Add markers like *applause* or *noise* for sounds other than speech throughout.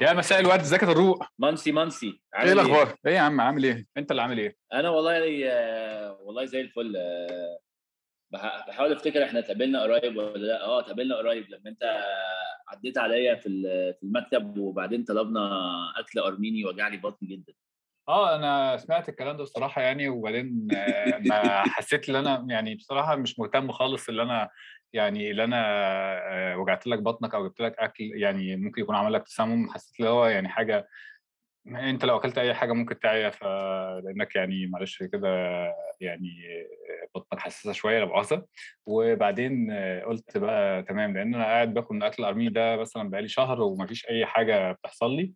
يا مساء الورد ازيك يا طروق؟ منسي منسي. إيه الأخبار؟ إيه؟ يا عم عامل إيه؟ انت اللي عامل إيه؟ أنا والله آه، والله زي الفل. آه، بح- بحاول افتكر إحنا اتقابلنا قريب ولا لا. آه اتقابلنا قريب لما انت عديت عليا في في المكتب وبعدين طلبنا أكل أرميني وجع لي بطني جدا. آه أنا سمعت الكلام ده بصراحه يعني وبعدين آه، ما حسيت إن أنا يعني بصراحة مش مهتم خالص اللي أنا يعني اللي أنا آه، وجعت لك بطنك أو جبت لك أكل يعني ممكن يكون عمل لك تسمم حسيت اللي هو يعني حاجة أنت لو أكلت أي حاجة ممكن تعيا ف لأنك يعني معلش كده يعني بطنك حساسة شوية لا مؤاخذة. وبعدين آه، قلت بقى تمام لأن أنا قاعد باكل من أكل الارميني ده مثلا بقالي شهر ومفيش أي حاجة بتحصل لي.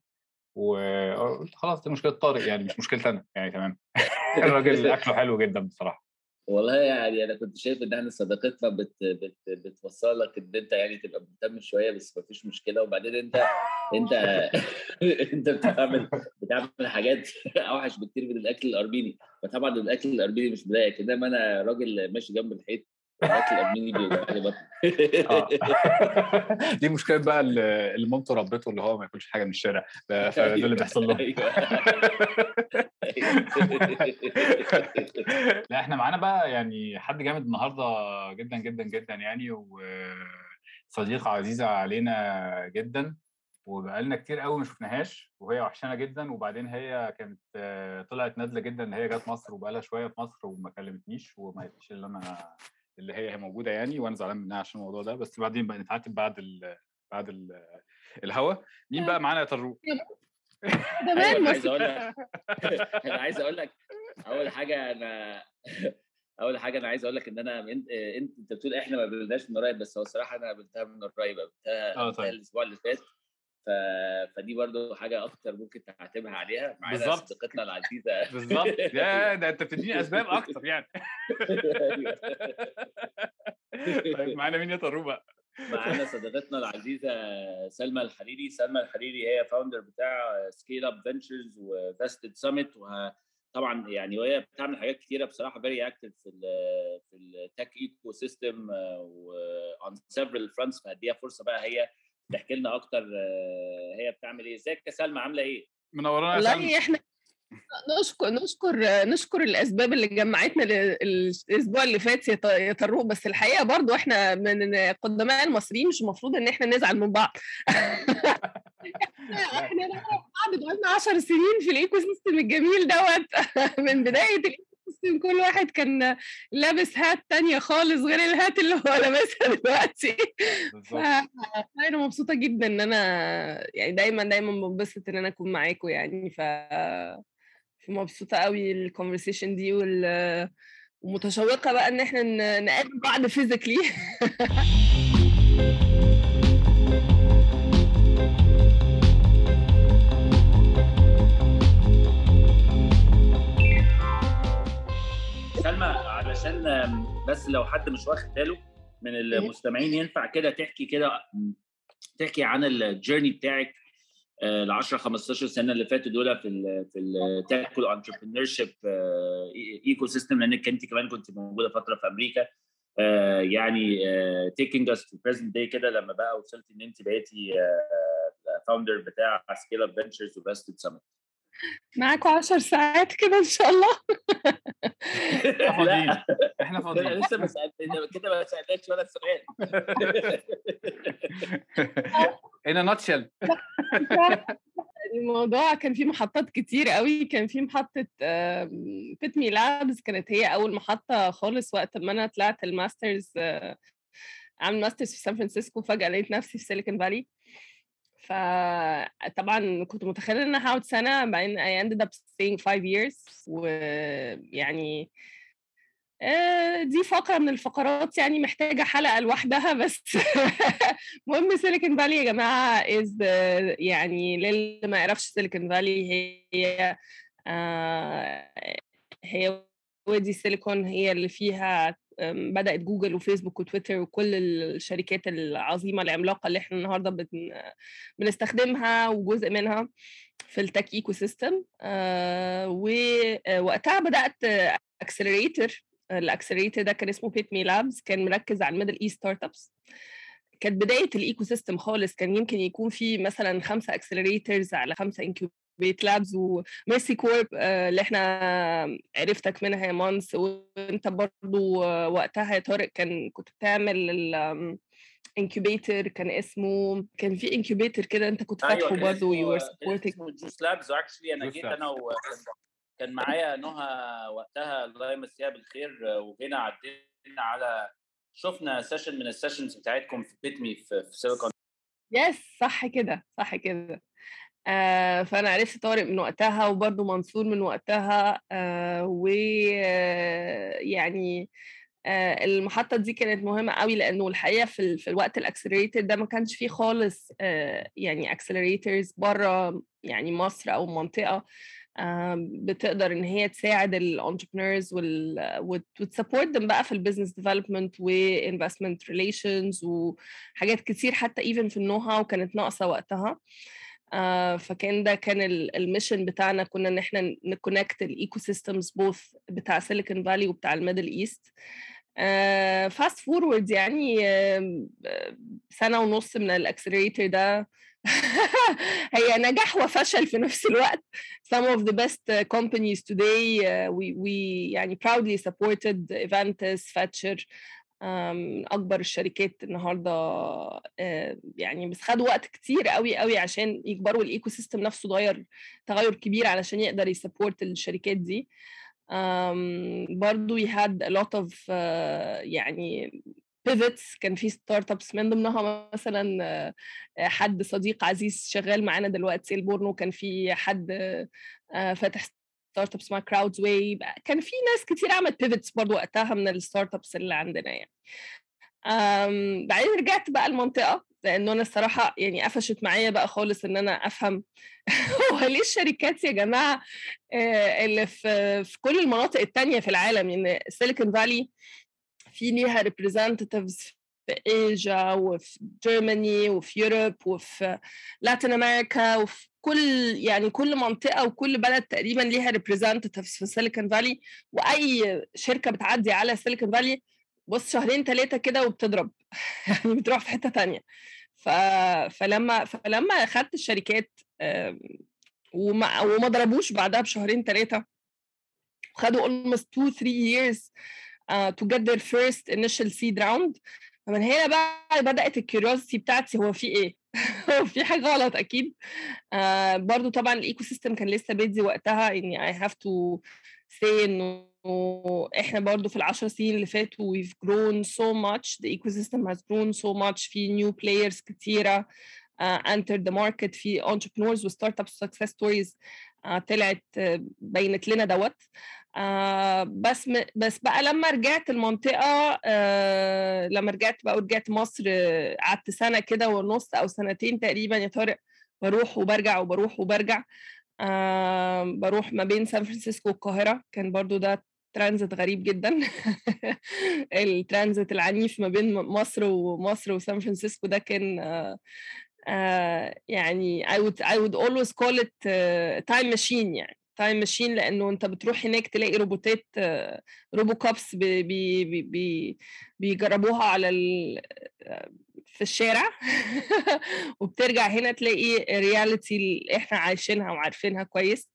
وقلت خلاص دي مشكلة طارق يعني مش مشكلتي أنا يعني تمام. *laughs* *laughs* الراجل أكله حلو جدا بصراحة. والله يعني أنا كنت شايف إن إحنا صداقتنا بت بت بتوصلك إن أنت يعني تبقى مهتم شوية بس مفيش مشكلة. وبعدين أنت أنت *laughs* أنت بتعمل بتعمل حاجات *laughs* أوحش بكتير من الأكل الأرميني. فطبعا الأكل الأرميني مش مضايقك. إنما أنا راجل ماشي جنب الحيط الاكل الارميني بيوجع لي بطني آه. *laughs* دي مشكلة بقى اللي مامته ربته اللي هو ما ياكلش حاجة من الشارع. فده *laughs* اللي بيحصل له *laughs* لا إحنا معانا بقى يعني حد جامد النهارده جدا جدا جدا يعني وصديقه عزيزة علينا جدا وبقالنا كتير قوي ما شفناهاش وهي وحشانه جدا وبعدين هي كانت آه، طلعت نازلة جدا إن هي جت مصر وبقالها شوية في مصر وما كلمتنيش وما قالتليش اللي أنا اللي هي هي موجودة يعني وأنا زعلان منها عشان الموضوع ده بس بعدين بقى نتعاتب بعد ال بعد ال الهوا. مين بقى معانا يا طروق؟ *laughs* أيوة، أنا ما عايز أقول لك *laughs* *laughs* أنا عايز أقول لك أول حاجة أنا أول حاجة أنا عايز أقول لك إن أنا انت انت أنت بتقول إحنا ما قابلناش من قريب بس هو الصراحة أنا قابلتها من قريب قابلتها قابلتها طيب. الأسبوع اللي فات. ف... فدي برضو حاجة أكتر ممكن تعاتبها عليها معانا بالظبط. صديقتنا العزيزة. بالظبط. *laughs* يا ده أنت بتديني أسباب أكتر يعني. طيب معانا مين يا طروق بقى؟ معانا صديقتنا العزيزة سلمى الحريري. سلمى الحريري هي founder بتاع Scale Up Ventures و Vested Summit وطبعا يعني وهي بتعمل حاجات كتيرة بصراحة very active في ال في ال tech ecosystem on several fronts فهديها فرصة بقى هي تحكي لنا أكتر آه، هي بتعمل إيه؟ إزيك يا سلمى؟ عاملة إيه؟ منورانا يا سلمى. والله إحنا نشكر نشكر نشكر الأسباب اللي جمعتنا الأسبوع اللي فات يا ط- يا طروق بس الحقيقة برضو إحنا من قدماء المصريين مش المفروض إن إحنا نزعل من بعض. *laughs* إحنا نعرف بعض بقالنا 10 سنين في ال ecosystem الجميل دوت. *laughs* من بداية كل واحد كان لابس hat تانية خالص غير ال hat اللي هو لابسها دلوقتي. بالظبط فانا مبسوطة جدا إن أنا يعني دايما دايما بنبسط إن أنا أكون معاكم يعني. ف مبسوطه قوي ال conversation دي وال ومتشوقة بقى إن إحنا ن- نقابل بعض physically *laughs* سلمى علشان بس لو حد مش واخد باله من المستمعين ينفع كده تحكي كده تحكي عن ال journey بتاعك ال 10 15 سنة اللي فاتوا دول في ال في ال tech وال entrepreneurship ecosystem لأنك أنت كمان كنت موجودة فترة في أمريكا آه، يعني taking us to present day كده لما بقى وصلت إن أنت بقيتي founder بتاع Scale Up Ventures و Vested Summit معاكم 10 ساعات كده إن شاء الله. إحنا *laughs* فاضيين. إحنا *laughs* فاضيين. لسه ما كده ما سالتكش ولا سؤال. *laughs* In a nutshell. الموضوع كان فيه محطات كتير قوي. كان في محطة Bitme Labs كانت هي أول محطة خالص وقت ما أنا طلعت ال masters آه، عامل masters في سان فرانسيسكو فجأة لقيت نفسي في سيليكون فالي. فطبعا كنت متخيلة إن أنا هقعد سنة بعدين I ended up staying five years ويعني آه، دي فقرة من الفقرات يعني محتاجة حلقة لوحدها بس. مهم سيليكون فالي يا is the- يعني للي ما يعرفش سيليكون فالي هي آه، هي وادي سيليكون هي اللي فيها آم، بدأت جوجل وفيسبوك وتويتر وكل الشركات العظيمة العملاقة اللي إحنا النهاردة بن بنستخدمها وجزء منها في ال tech ecosystem ووقتها بدأت accelerator ال accelerator ده كان اسمه Bitme Labs كان مركز على ال Middle East startups كانت بداية الايكو سيستم خالص كان يمكن يكون في مثلا خمسة اكسلريترز على خمسة انكيوبيت لابز وميرسي كورب اللي إحنا عرفتك منها يا مانس وأنت برضو وقتها يا طارق كان كنت بتعمل انكيوبيتر كان اسمه كان في انكيوبيتر كده أنت كنت أيوة فاتحه كان برضه يو ار سبورتنج اسمه جوس لابز واكشلي أنا جيت. أنا وكان كان معايا نهى وقتها الله يمسيها بالخير وجينا عدينا على شفنا session من ال sessions بتاعتكم في Bitme في, في سيليكون yes صح كده صح كده. آه فأنا عرفت طارق من وقتها وبرضه منصور من وقتها آه ويعني آه المحطة دي كانت مهمة قوي لأنه الحقيقة في. في الوقت ال accelerator ده ما كانش فيه خالص آه يعني accelerators بره يعني مصر أو منطقة آه بتقدر إن هي تساعد ال entrepreneurs وت support them بقى في ال business development و investment relations وحاجات كتير حتى even في ال know-how كانت ناقصة وقتها آه فكان ده كان ال mission بتاعنا. كنا إن إحنا ن connect ال ecosystems both بتاع سيليكون فالي وبتاع ال Middle East. Fast forward يعني آه سنة ونص من ال accelerator ده. *laughs* هي نجاح وفشل في نفس الوقت. Some of the best companies today uh, we, we يعني proudly supported Eventus, Fetcher من أكبر الشركات النهارده يعني بس خدوا وقت كتير قوي قوي عشان يكبروا ال ecosystem نفسه غير تغير كبير علشان يقدر ي support الشركات دي. um, برضو we had a lot of uh, يعني pivots كان في startups من ضمنها مثلا حد صديق عزيز شغال معانا دلوقتي البورنو كان في حد فاتح startup اسمها كراودز واي كان في ناس كتير عملت pivots برضو وقتها من ال startups اللي عندنا يعني. بعدين رجعت بقى المنطقة لأنه أنا الصراحة يعني قفشت معايا بقى خالص إن أنا أفهم *laughs* هو ليه الشركات يا جماعة اللي في في كل المناطق التانية في العالم. يعني سيليكون فالي في ليها representatives في ايجا وفي Germany وفي Europe وفي لاتين أمريكا وفي كل يعني كل منطقة وكل بلد تقريبا ليها representatives في سيليكون فالي وأي شركة بتعدي على سيليكون فالي بص شهرين ثلاثة كده وبتضرب. *laughs* يعني بتروح في حتة تانية. ف... فلما فلما أخدت الشركات وما وما ضربوش بعدها بشهرين ثلاثة خدوا almost 2 3 years uh, to get their first initial seed round. فمن هنا بقى بدأت ال curiosity بتاعتي هو في إيه؟ في حاجة غلط أكيد uh, برضو طبعا ال ecosystem كان لسه بيدي وقتها اني I have to say انه إحنا برضو في العشر سنين اللي فاتوا we've grown so much the ecosystem has grown so much في new players كتيره uh, entered the market في entrepreneurs و startup success stories uh, طلعت uh, بينت لنا دوت آه بس م... بس بقى لما رجعت المنطقة آه لما رجعت بقى ورجعت مصر قعدت آه سنة كده ونص أو سنتين تقريبا يا طارق بروح وبرجع وبروح وبرجع آه بروح ما بين سان فرانسيسكو والقاهرة. كان برضو ده ترانزيت غريب جدا. *laughs* الترانزيت العنيف ما بين مصر ومصر وسان فرانسيسكو ده كان آه آه يعني I would I would always call it uh, time machine يعني. Time machine لأنه أنت بتروح هناك تلاقي روبوتات robo cabs بي بي بي بيجربوها على في الشارع. *laughs* وبترجع هنا تلاقي ال reality اللي إحنا عايشينها وعارفينها كويس.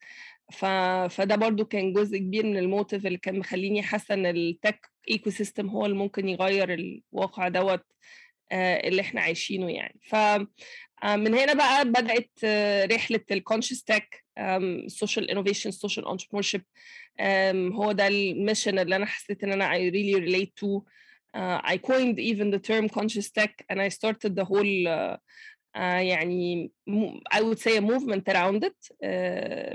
ف... فده برضو كان جزء كبير من ال motive اللي كان مخليني حاسة إن ال tech ecosystem هو اللي ممكن يغير الواقع دوت اللي إحنا عايشينه يعني. ف من هنا بقى بدأت رحلة ال conscious tech ال social innovation ال social entrepreneurship هو ده ال mission اللي أنا حسيت إن أنا I really relate to. uh, I coined even the term conscious tech and I started the whole uh, uh, يعني I would say a movement around it.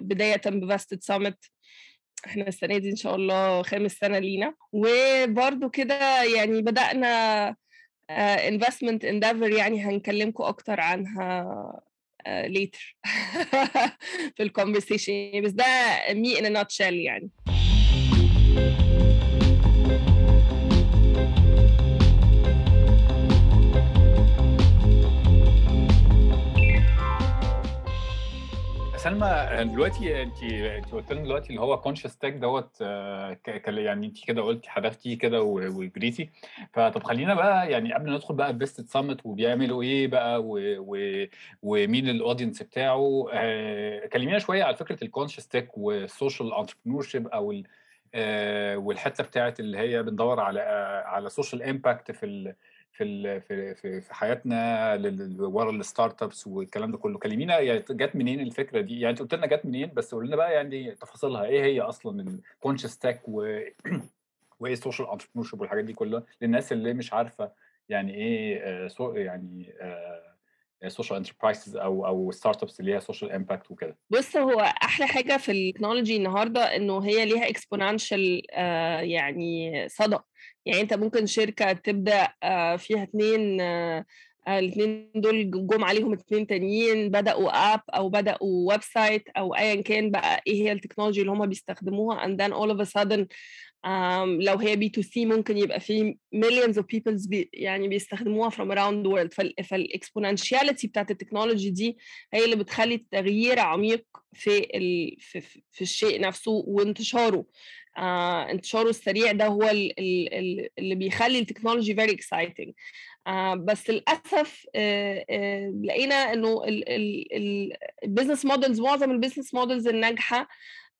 بداية بفاستد summit إحنا السنة دي إن شاء الله خامس سنة لينا. وبرضو كده يعني بدأنا uh, Endeavor يعني هنكلمكم أكتر عنها later *laughs* في ال conversation بس ده me in nutshell يعني. سلمى دلوقتي انت انت قلت لنا دلوقتي اللي هو conscious tech دوت يعني انت كده قلتي حذفتيه كده وجريتي. فطب خلينا بقى يعني قبل ما ندخل بقى best summit وبيعملوا إيه بقى ومين ال audience بتاعه كلمينا شوية على فكرة ال conscious tech وال social entrepreneurship أو والحتة بتاعت اللي هي بندور على على social impact في في في في حياتنا ورا ال startups والكلام ده كله. كلمينا يعني جت منين الفكرة دي؟ يعني انت قلت لنا جت منين؟ بس قول لنا بقى يعني تفاصيلها. إيه هي أصلا ال conscious tech و *clears throat* وإيه ال social entrepreneurship والحاجات دي كلها؟ للناس اللي مش عارفة يعني إيه so يعني social enterprises أو أو startups اللي هي social impact وكده. بص هو أحلى حاجة في ال technology النهارده إنه هي ليها exponential يعني صدى. يعني أنت ممكن شركة تبدأ فيها اتنين الاثنين دول جم عليهم اتنين تانيين بدأوا app أو بدأوا website أو ايا كان بقى إيه هي ال technology اللي هم بيستخدموها and then all of a sudden um, لو هي B2C ممكن يبقى في millions of people بي يعني بيستخدموها from around the world. فال exponentiality بتاعت ال technology دي هي اللي بتخلي التغيير عميق في ال في, في الشيء نفسه وانتشاره. آه انتشاره السريع ده هو ال ال اللي بيخلي ال technology very exciting. آه بس للأسف آه آه لقينا إنه ال business models معظم ال business models الناجحة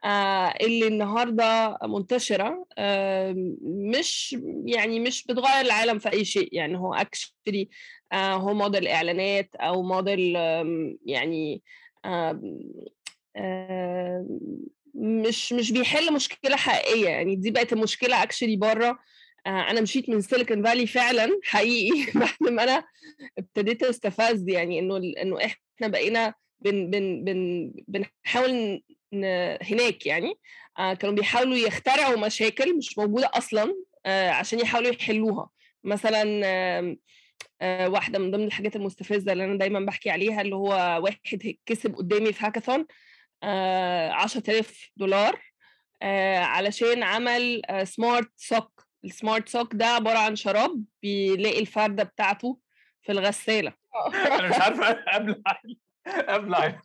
آه اللي النهارده منتشرة آه مش يعني مش بتغير العالم في أي شيء. يعني هو actually آه هو موديل إعلانات أو موديل يعني مش مش بيحل مشكلة حقيقية يعني دي بقت المشكلة actually بره. أنا مشيت من سيليكون فالي فعلا حقيقي *laughs* بعد ما أنا ابتديت استفز يعني إنه إنه إحنا بقينا بن بن بن بنحاول هناك يعني. كانوا بيحاولوا يخترعوا مشاكل مش موجودة أصلا عشان يحاولوا يحلوها. مثلا واحدة من ضمن الحاجات المستفزة اللي أنا دايما بحكي عليها اللي هو واحد كسب قدامي في هاكاثون 10000 دولار علشان عمل سمارت سوك السمارت سوك ده عبارة عن شراب بيلاقي الفردة بتاعته في الغسالة. *laughs* أنا مش عارفه ابلع ابلع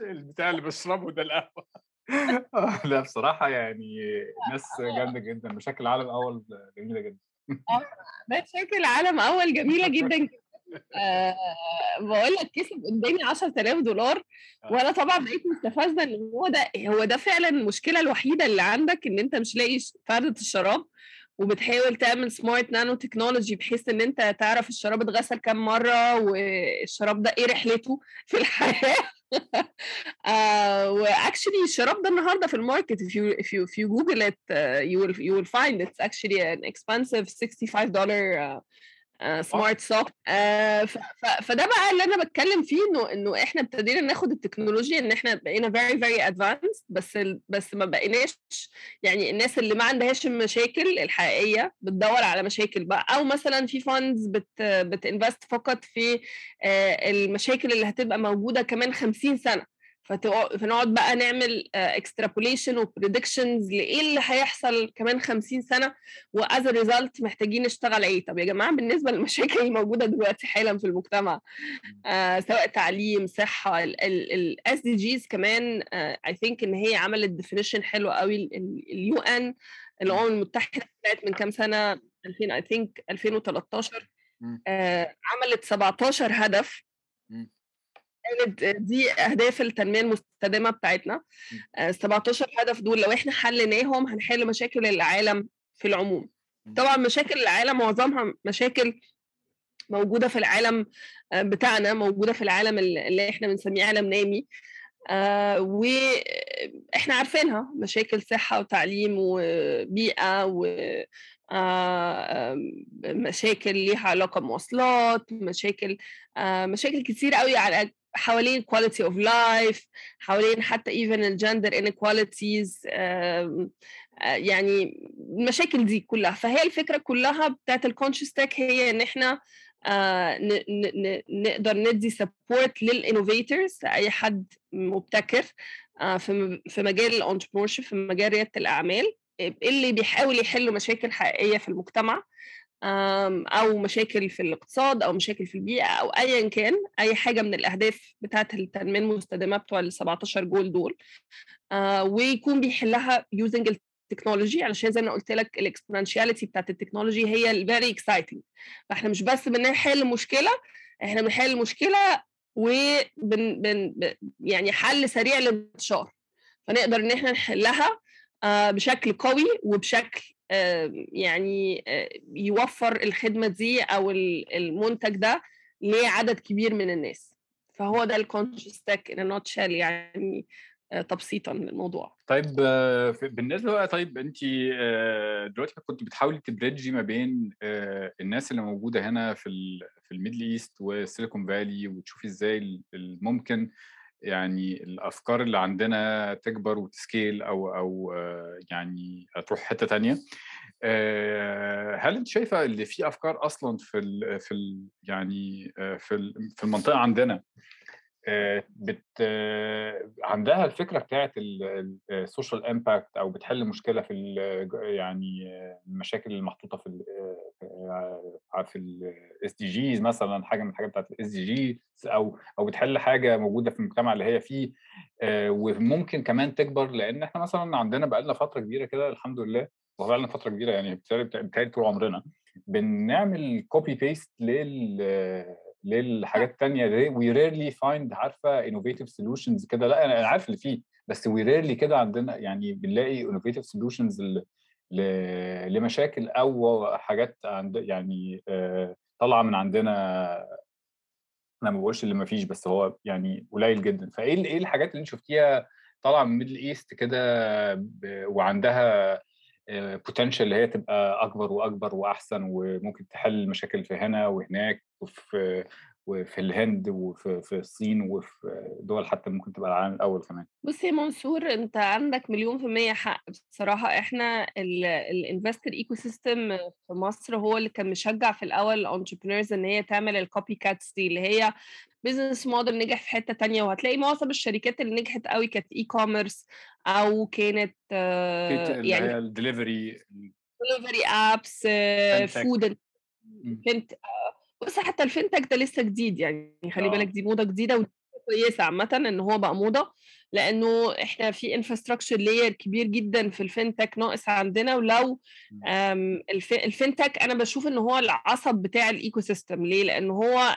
البتاع اللي بشربه ده القهوة. *laughs* لا بصراحة يعني ناس جامدة جدا. مشاكل العالم الأول جميلة جدا. مشاكل العالم أول جميلة جدا. *laughs* أه بقول لك كسب قدامي 10000 دولار وأنا طبعا بقيت مستفزة إن هو ده هو ده فعلا المشكلة الوحيدة اللي عندك إن أنت مش لاقي فردة الشراب وبتحاول تعمل smart nanotechnology بحيث إن أنت تعرف الشراب اتغسل كام مرة والشراب ده إيه رحلته في الحياة. *laughs* و actually الشراب ده النهارده في ال market if you if you if you google it uh, you will you will find it's actually an expensive 65 dollar uh, smart sock فده بقى اللي أنا بتكلم فيه إنه إنه إحنا ابتدينا ناخد التكنولوجيا إن إحنا بقينا very very advanced بس ال بس ما بقيناش يعني الناس اللي ما عندهاش المشاكل الحقيقية بتدور على مشاكل بقى. أو مثلا في funds بت بت invest فقط في المشاكل اللي هتبقى موجودة كمان 50 سنة. فنقعد بقى نعمل extrapolation و predictions لإيه اللي هيحصل كمان 50 سنة و as result محتاجين نشتغل إيه. طب يا جماعة بالنسبة للمشاكل الموجوده دلوقتي حالا في المجتمع آه سواء تعليم صحة ال SDGs كمان I think إن هي عملت definition حلو قوي ال UN الامم المتحدة طلعت من كام سنة؟ 2000 I think 2013 آه عملت 17 هدف. كانت دي أهداف التنمية المستدامة بتاعتنا. 17 هدف دول لو إحنا حليناهم هنحل مشاكل العالم في العموم. طبعا مشاكل العالم معظمها مشاكل موجودة في العالم بتاعنا موجودة في العالم اللي إحنا بنسميه عالم نامي. آه وإحنا عارفينها مشاكل صحة وتعليم وبيئة و آه مشاكل ليها علاقة بمواصلات مشاكل آه مشاكل كتير قوي على حوالين quality of life حوالين حتى even الجندر inequalities يعني المشاكل دي كلها. فهي الفكرة كلها بتاعت الكونشس تك هي إن إحنا نقدر ندي support لل innovators اي حد مبتكر في في مجال ال entrepreneurship في مجال ريادة الأعمال اللي بيحاول يحل مشاكل حقيقية في المجتمع. أو مشاكل في الاقتصاد أو مشاكل في البيئة أو ايا كان أي حاجة من الأهداف بتاعة التنميه المستدامة بتوع ال 17 جول دول ويكون بيحلها using التكنولوجي علشان زي ما قلت لك ال exponentiality بتاعت التكنولوجي هي ال very exciting فإحنا مش بس بنحل مشكلة إحنا بنحل مشكلة وبن بن يعني حل سريع للانتشار فنقدر إن إحنا نحلها بشكل قوي وبشكل يعني يوفر الخدمة دي أو المنتج ده لعدد كبير من الناس. فهو ده الكونشس تك ان نوتشال يعني تبسيطا للموضوع. طيب بالنسبة بقى طيب انت دلوقتي كنت بتحاولي ت bridge ي ما بين الناس اللي موجودة هنا في في الميدل ايست والسيليكون فالي وتشوفي إزاي الممكن يعني الأفكار اللي عندنا تكبر وت scale أو أو يعني تروح حتة تانية. هل أنت شايفة اللي في أفكار أصلا في في يعني في في المنطقة عندنا بت عندها الفكرة بتاعت ال social impact أو بتحل مشكلة في يعني المشاكل المحطوطة في في ال SDGs مثلا حاجة من الحاجات بتاعت ال SDG أو أو بتحل حاجة موجودة في المجتمع اللي هي فيه وممكن كمان تكبر لأن إحنا مثلا عندنا بقى لنا فترة كبيرة كده الحمد لله وبقى لنا فترة كبيرة يعني بتهيألي طول عمرنا بنعمل copy paste لل للحاجات التانية we rarely find عارفة innovative solutions كده. لا أنا عارف اللي فيه بس we rarely كده عندنا يعني بنلاقي innovative solutions ل... ل... لمشاكل أو حاجات عند يعني طالعة من عندنا. أنا ما بقولش اللي ما فيش بس هو يعني قليل جدا. فإيه إيه الحاجات اللي أنت شفتيها طالعة من ميدل إيست كده. وعندها potential اللي هي تبقى أكبر وأكبر وأحسن وممكن تحل المشاكل في هنا وهناك وفي وفي الهند وفي في الصين وفي دول حتى ممكن تبقى العالم الأول كمان. بص يا منصور أنت عندك مليون في المية حق. بصراحة إحنا ال investor ecosystem في مصر هو اللي كان مشجع في الأول ال entrepreneurs إن هي تعمل ال copycats دي اللي هي business model نجح في حتة تانية وهتلاقي معظم الشركات اللي نجحت قوي كانت e-commerce أو كانت يعني ال delivery delivery apps food فنت بص حتى ال fintech ده لسه جديد يعني خلي بالك دي موضة جديدة كويسة عامة إن هو بقى موضة لأنه إحنا في infrastructure layer كبير جدا في ال fintech ناقص عندنا ولو ال fintech أنا بشوف إن هو العصب بتاع ال ecosystem ليه؟ لأن هو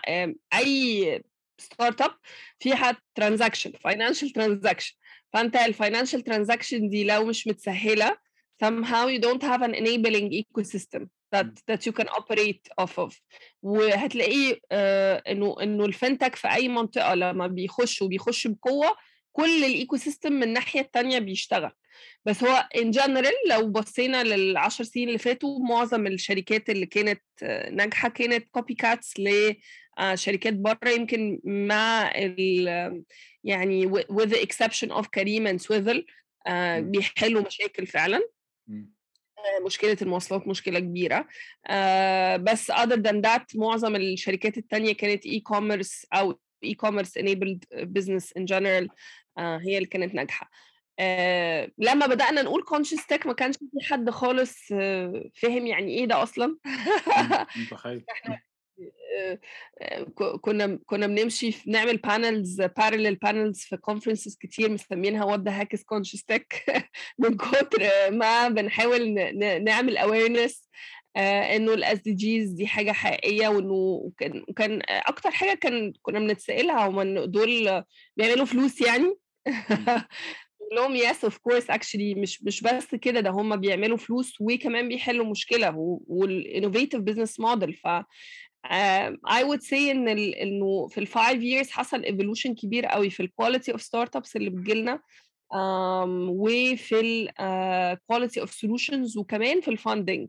أي startup فيها transaction financial transaction فأنت ال financial transaction دي لو مش متسهلة somehow you don't have an enabling ecosystem that that you can operate off of. وهتلاقيه آه إنه إنه ال fintech في أي منطقة لما بيخش وبيخش بقوة كل ال ecosystem من الناحية الثانية بيشتغل. بس هو in general لو بصينا للعشر سنين اللي فاتوا معظم الشركات اللي كانت ناجحة كانت copycats لشركات بره يمكن مع ال يعني with the exception of كريم and سويفل بيحلوا مشاكل فعلا. مشكلة المواصلات مشكلة كبيرة. بس other than that معظم الشركات التانية كانت e-commerce أو e-commerce enabled business in general هي اللي كانت ناجحة. آه لما بدأنا نقول conscious tech ما كانش في حد خالص آه فهم يعني إيه ده أصلا؟ *laughs* إحنا آه كنا كنا بنمشي في نعمل panels parallel panels في conferences كتير مسمينها what the heck is conscious tech من كتر ما بنحاول نعمل awareness آه إنه ال SDGs دي حاجة حقيقية وإنه كان كان أكتر حاجة كان كنا بنتسألها هم دول بيعملوا فلوس يعني. *laughs* لهم yes of course actually مش مش بس كده ده هم بيعملوا فلوس وكمان بيحلوا مشكلة وال innovative business model ف I would say إن إنه في ال five years حصل evolution كبير قوي في ال quality of startups اللي بتجيلنا um, وفي ال quality of solutions وكمان في ال funding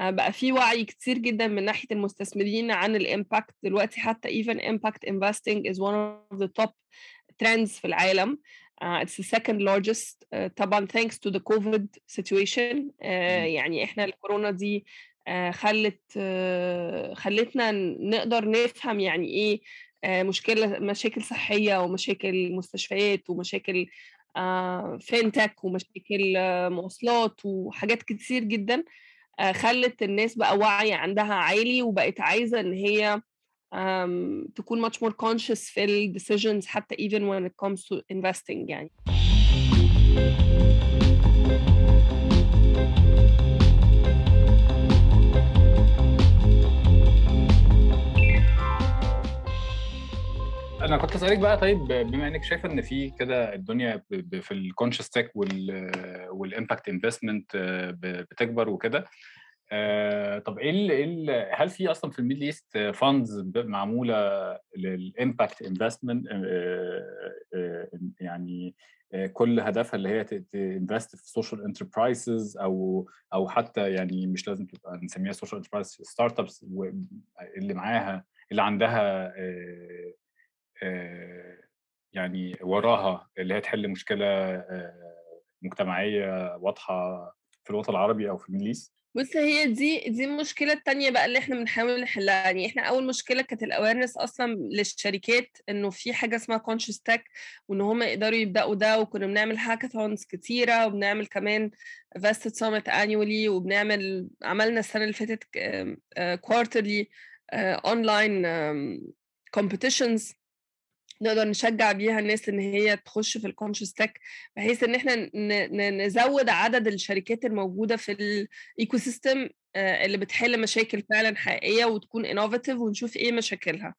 uh, بقى في وعي كتير جدا من ناحية المستثمرين عن ال impact دلوقتي حتى even impact investing is one of the top trends في العالم. Uh, it's the second largest. uh, طبعا thanks to the COVID situation. uh, يعني إحنا الكورونا دي خلت خلتنا نقدر نفهم يعني إيه مشكلة مشاكل صحية ومشاكل مستشفيات ومشاكل فينتك ومشاكل مواصلات وحاجات كتير جدا خلت الناس بقى وعي عندها عالي وبقت عايزة إن هي تكون much more conscious في ال decisions حتى even when it comes to investing يعني. أنا كنت اسالك بقى طيب بما إنك شايفة إن في كده الدنيا في ال conscious tech وال impact investment بتكبر وكده طب إيه ال هل في أصلا في الميدل ايست funds معمولة لل impact investment يعني كل هدفها اللي هي ت invest في social enterprises أو أو حتى يعني مش لازم تبقى نسميها social enterprise startups اللي معاها اللي عندها يعني وراها اللي هي تحل مشكلة مجتمعية واضحة في الوطن العربي أو في الميدل إيست؟ بص هي دي دي المشكلة الثانية بقى اللي إحنا بنحاول نحلها. يعني إحنا أول مشكلة كانت ال awareness أصلا للشركات إنه في حاجة اسمها conscious tech وإن هم يقدروا يبدأوا ده وكنا بنعمل hackathons كتيرة وبنعمل كمان Vested Summit annually وبنعمل عملنا السنة اللي فاتت quarterly online competitions نقدر نشجع بيها الناس إن هي تخش في ال conscious tech بحيث إن إحنا نزود عدد الشركات الموجودة في ال ecosystem اللي بتحل مشاكل فعلا حقيقية وتكون innovative ونشوف إيه مشاكلها.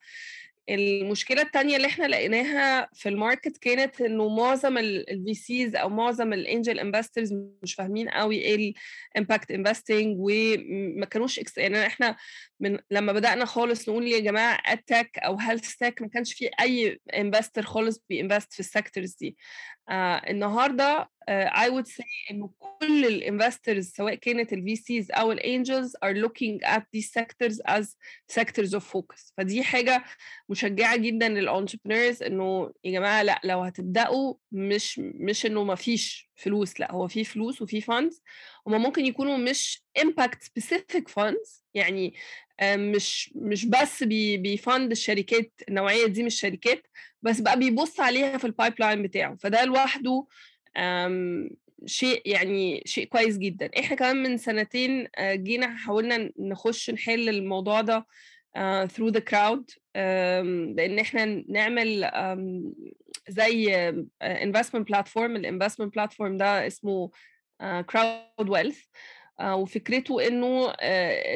المشكلة الثانية اللي إحنا لقيناها في ال market كانت إنه معظم ال VCs أو معظم ال angel investors مش فاهمين قوي إيه ال impact investing وما كانوش يعني إحنا من لما بدأنا خالص نقول يا جماعة edtech أو health tech ما كانش في أي investor خالص بي invest في ال sectors دي. آه النهارده I would say إنه كل ال investors سواء كانت ال VCs أو ال angels are looking at these sectors as sectors of focus. فدي حاجة مشجعة جدا لل entrepreneurs إنه يا جماعة لأ لو هتبدأوا مش مش إنه ما فيش فلوس لأ هو في فلوس وفي funds هما ممكن يكونوا مش impact specific funds يعني مش مش بس بي بي fund الشركات النوعية دي من الشركات بس بقى بيبص عليها في ال pipeline بتاعه. فده لوحده شيء يعني شيء كويس جدا. إحنا كمان من سنتين جينا حاولنا نخش نحل الموضوع ده uh, through the crowd um, لأن إحنا نعمل um, زي investment platform. ال investment platform ده اسمه crowd wealth وفكرته إنه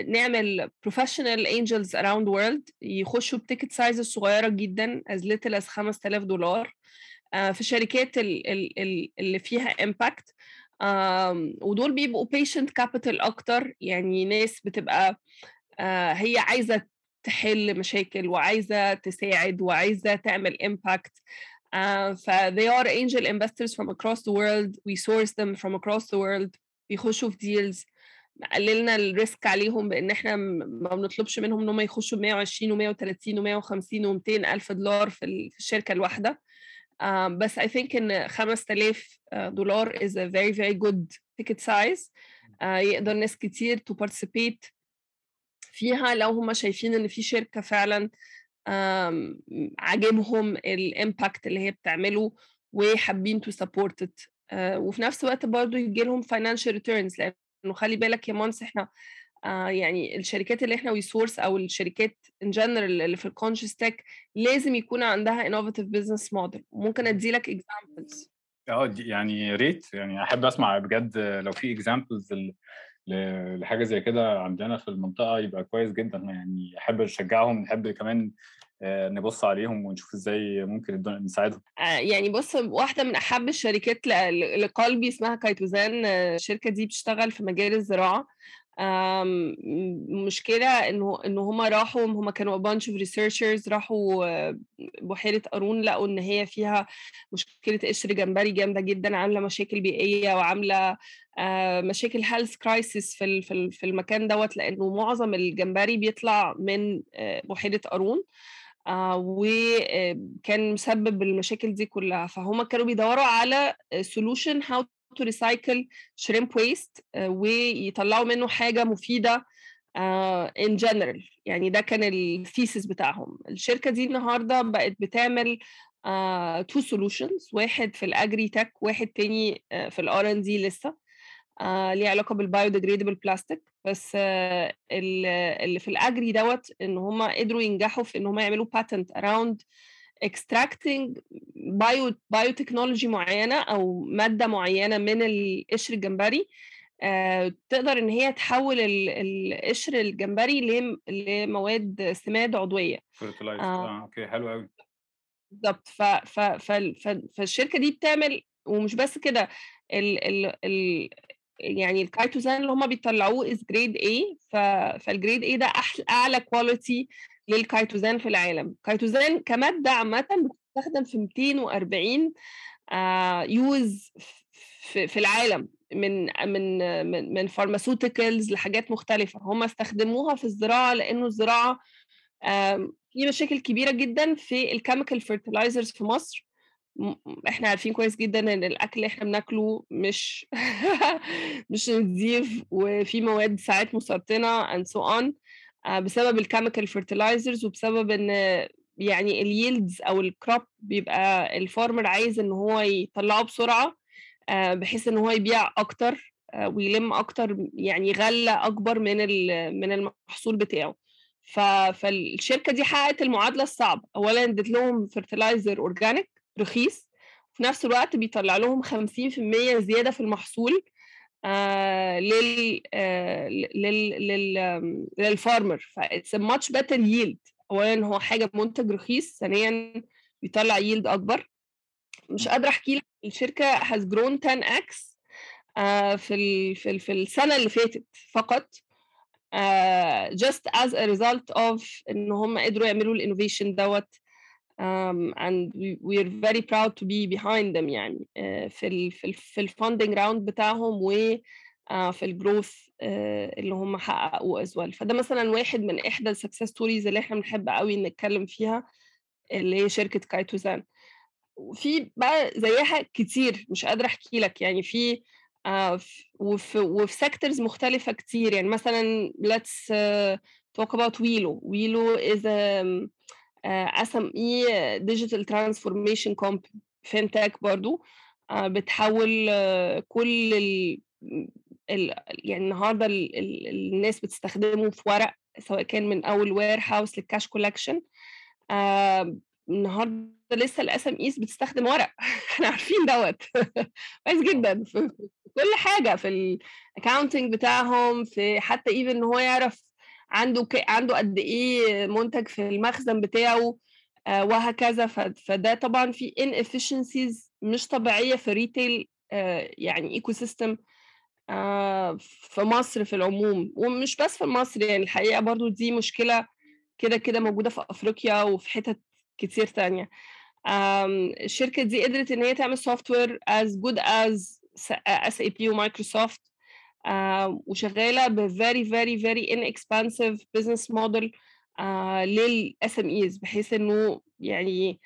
نعمل professional angels around the world يخشوا ب ticket size صغيرة جدا as little as 5000 دولار. في الشركات اللي فيها um, ودول بيبقوا patient capital أكتر. يعني ناس بتبقى uh, هي عايزة تحل مشاكل وعايزة تساعد وعايزة تعمل impact uh, ف they are angel investors from across the world. We source them from across the world. بيخشوا في deals قللنا ال risk عليهم بإن إحنا ما بنطلبش منهم إن هم يخشوا ب 120 و130 و150 و200 ألف دولار في الشركة الواحدة. Uh, بس I think إن 5000 دولار is a very very good ticket size. uh, يقدر ناس كتير to participate فيها لو هم شايفين إن في شركة فعلا عاجبهم ال impact اللي هي بتعمله وحابين to support it وفي نفس الوقت برضه يجي لهم financial returns لأنه خلي بالك يا مونس إحنا آه يعني الشركات اللي إحنا we source أو الشركات in general اللي في ال conscious tech لازم يكون عندها innovative business model ممكن أدي لك examples آه يعني يا ريت يعني أحب أسمع بجد لو في examples لحاجة زي كده عندنا في المنطقة يبقى كويس جدا. يعني أحب نشجعهم نحب كمان نبص عليهم ونشوف إزاي ممكن نساعدهم. يعني بص واحدة من أحب الشركات لقلبي اسمها كايتوزان الشركة دي بتشتغل في مجال الزراعة. مشكلة إنه ان هم راحوا هم كانوا bunch of researchers راحوا بحيرة قارون لقوا إن هي فيها مشكلة قشر جمبري جامدة جدا عاملة مشاكل بيئية وعاملة مشاكل health crisis في في المكان دوت لأنه معظم الجمبري بيطلع من بحيرة قارون وكان مسبب المشاكل دي كلها. فهم كانوا بيدوروا على solution how to recycle shrimp waste ويطلعوا منه حاجة مفيدة in general. يعني ده كان ال thesis بتاعهم. الشركة دي النهارده بقت بتعمل two uh, solutions واحد في ال agritech واحد تاني uh, في ال R&D لسه uh, ليه علاقة بال biodegradable plastic بس اللي في ال agri دوت إن هم قدروا ينجحوا في إن هم يعملوا patent around extracting bio biotechnology معينة أو مادة معينة من القشر الجمبري آه، تقدر إن هي تحول القشر الجمبري لمواد سماد عضوية fertilizer آه. آه okay حلو قوي بالظبط. فالشركة دي بتعمل ومش بس كده ال... ال... ال... يعني الكايتوزان اللي هم بيطلعوه is grade A فال grade A ده. أعلى quality للكايتوزان في العالم. كايتوزان كمادة عامة بتستخدم في 240 آه use في, في العالم من من من, من pharmaceuticals لحاجات مختلفة. هم استخدموها في الزراعة لأنه الزراعة في مشاكل كبيرة جدا في ال chemical fertilizers في مصر. إحنا عارفين كويس جدا إن الأكل اللي إحنا بناكله مش *laughs* مش نظيف وفي مواد ساعات مسرطنة and so on. بسبب ال chemical fertilizers وبسبب إن يعني ال yields أو ال crop بيبقى ال farmer عايز إن هو يطلعه بسرعة بحيث إن هو يبيع أكتر ويلم أكتر يعني غلة أكبر من من المحصول بتاعه. فالشركة دي حققت المعادلة الصعبة. اولا ادت لهم fertilizer organic رخيص في نفس الوقت بيطلع لهم 50% زيادة في المحصول. آه لل آه لل لل لل farmer ف that's much better yield اولا هو حاجة منتج رخيص ثانيا بيطلع yield أكبر. مش قادرة أحكي لك الشركة has grown 10 x آه في ال في, ال في السنة اللي فاتت فقط. just as a result of إن هم قدروا يعملوا ال innovation دوت. Um, and we, we are very proud to be behind them يعني. Uh, في ال في ال في ال funding round بتاعهم و uh, في ال growth uh, اللي هم حققوه as well. فده مثلا واحد من إحدى ال success stories اللي إحنا بنحب قوي نتكلم فيها اللي هي شركة كايتوزان وفي بقى زيها كتير مش قادرة أحكي لك يعني. في uh, وفي وفي sectors مختلفة كتير يعني. مثلا let's uh, talk about ويلو, ويلو is a SME digital transformation company fintech برضو uh, بتحول uh, كل ال, ال يعني النهارده ال ال الناس بتستخدمه في ورق سواء كان من أول warehouse لل cash collection النهارده لسه ال SMEs بتستخدم ورق. *laughs* إحنا عارفين دوت. *laughs* كويس جدا. في كل حاجة في ال accounting بتاعهم في حتى even إن هو يعرف عنده ك... عنده قد إيه منتج في المخزن بتاعه آه وهكذا. ف... فده طبعا في inefficiencies مش طبيعية في retail آه يعني ecosystem آه في مصر في العموم. ومش بس في مصر يعني الحقيقة برضو دي مشكلة كده كده موجودة في أفريقيا وفي حتت كتير تانية. الشركة دي قدرت إن هي تعمل software as good as SAP ومايكروسوفت وشغالة ب very very very inexpensive business model لل SMEs بحيث إنه يعني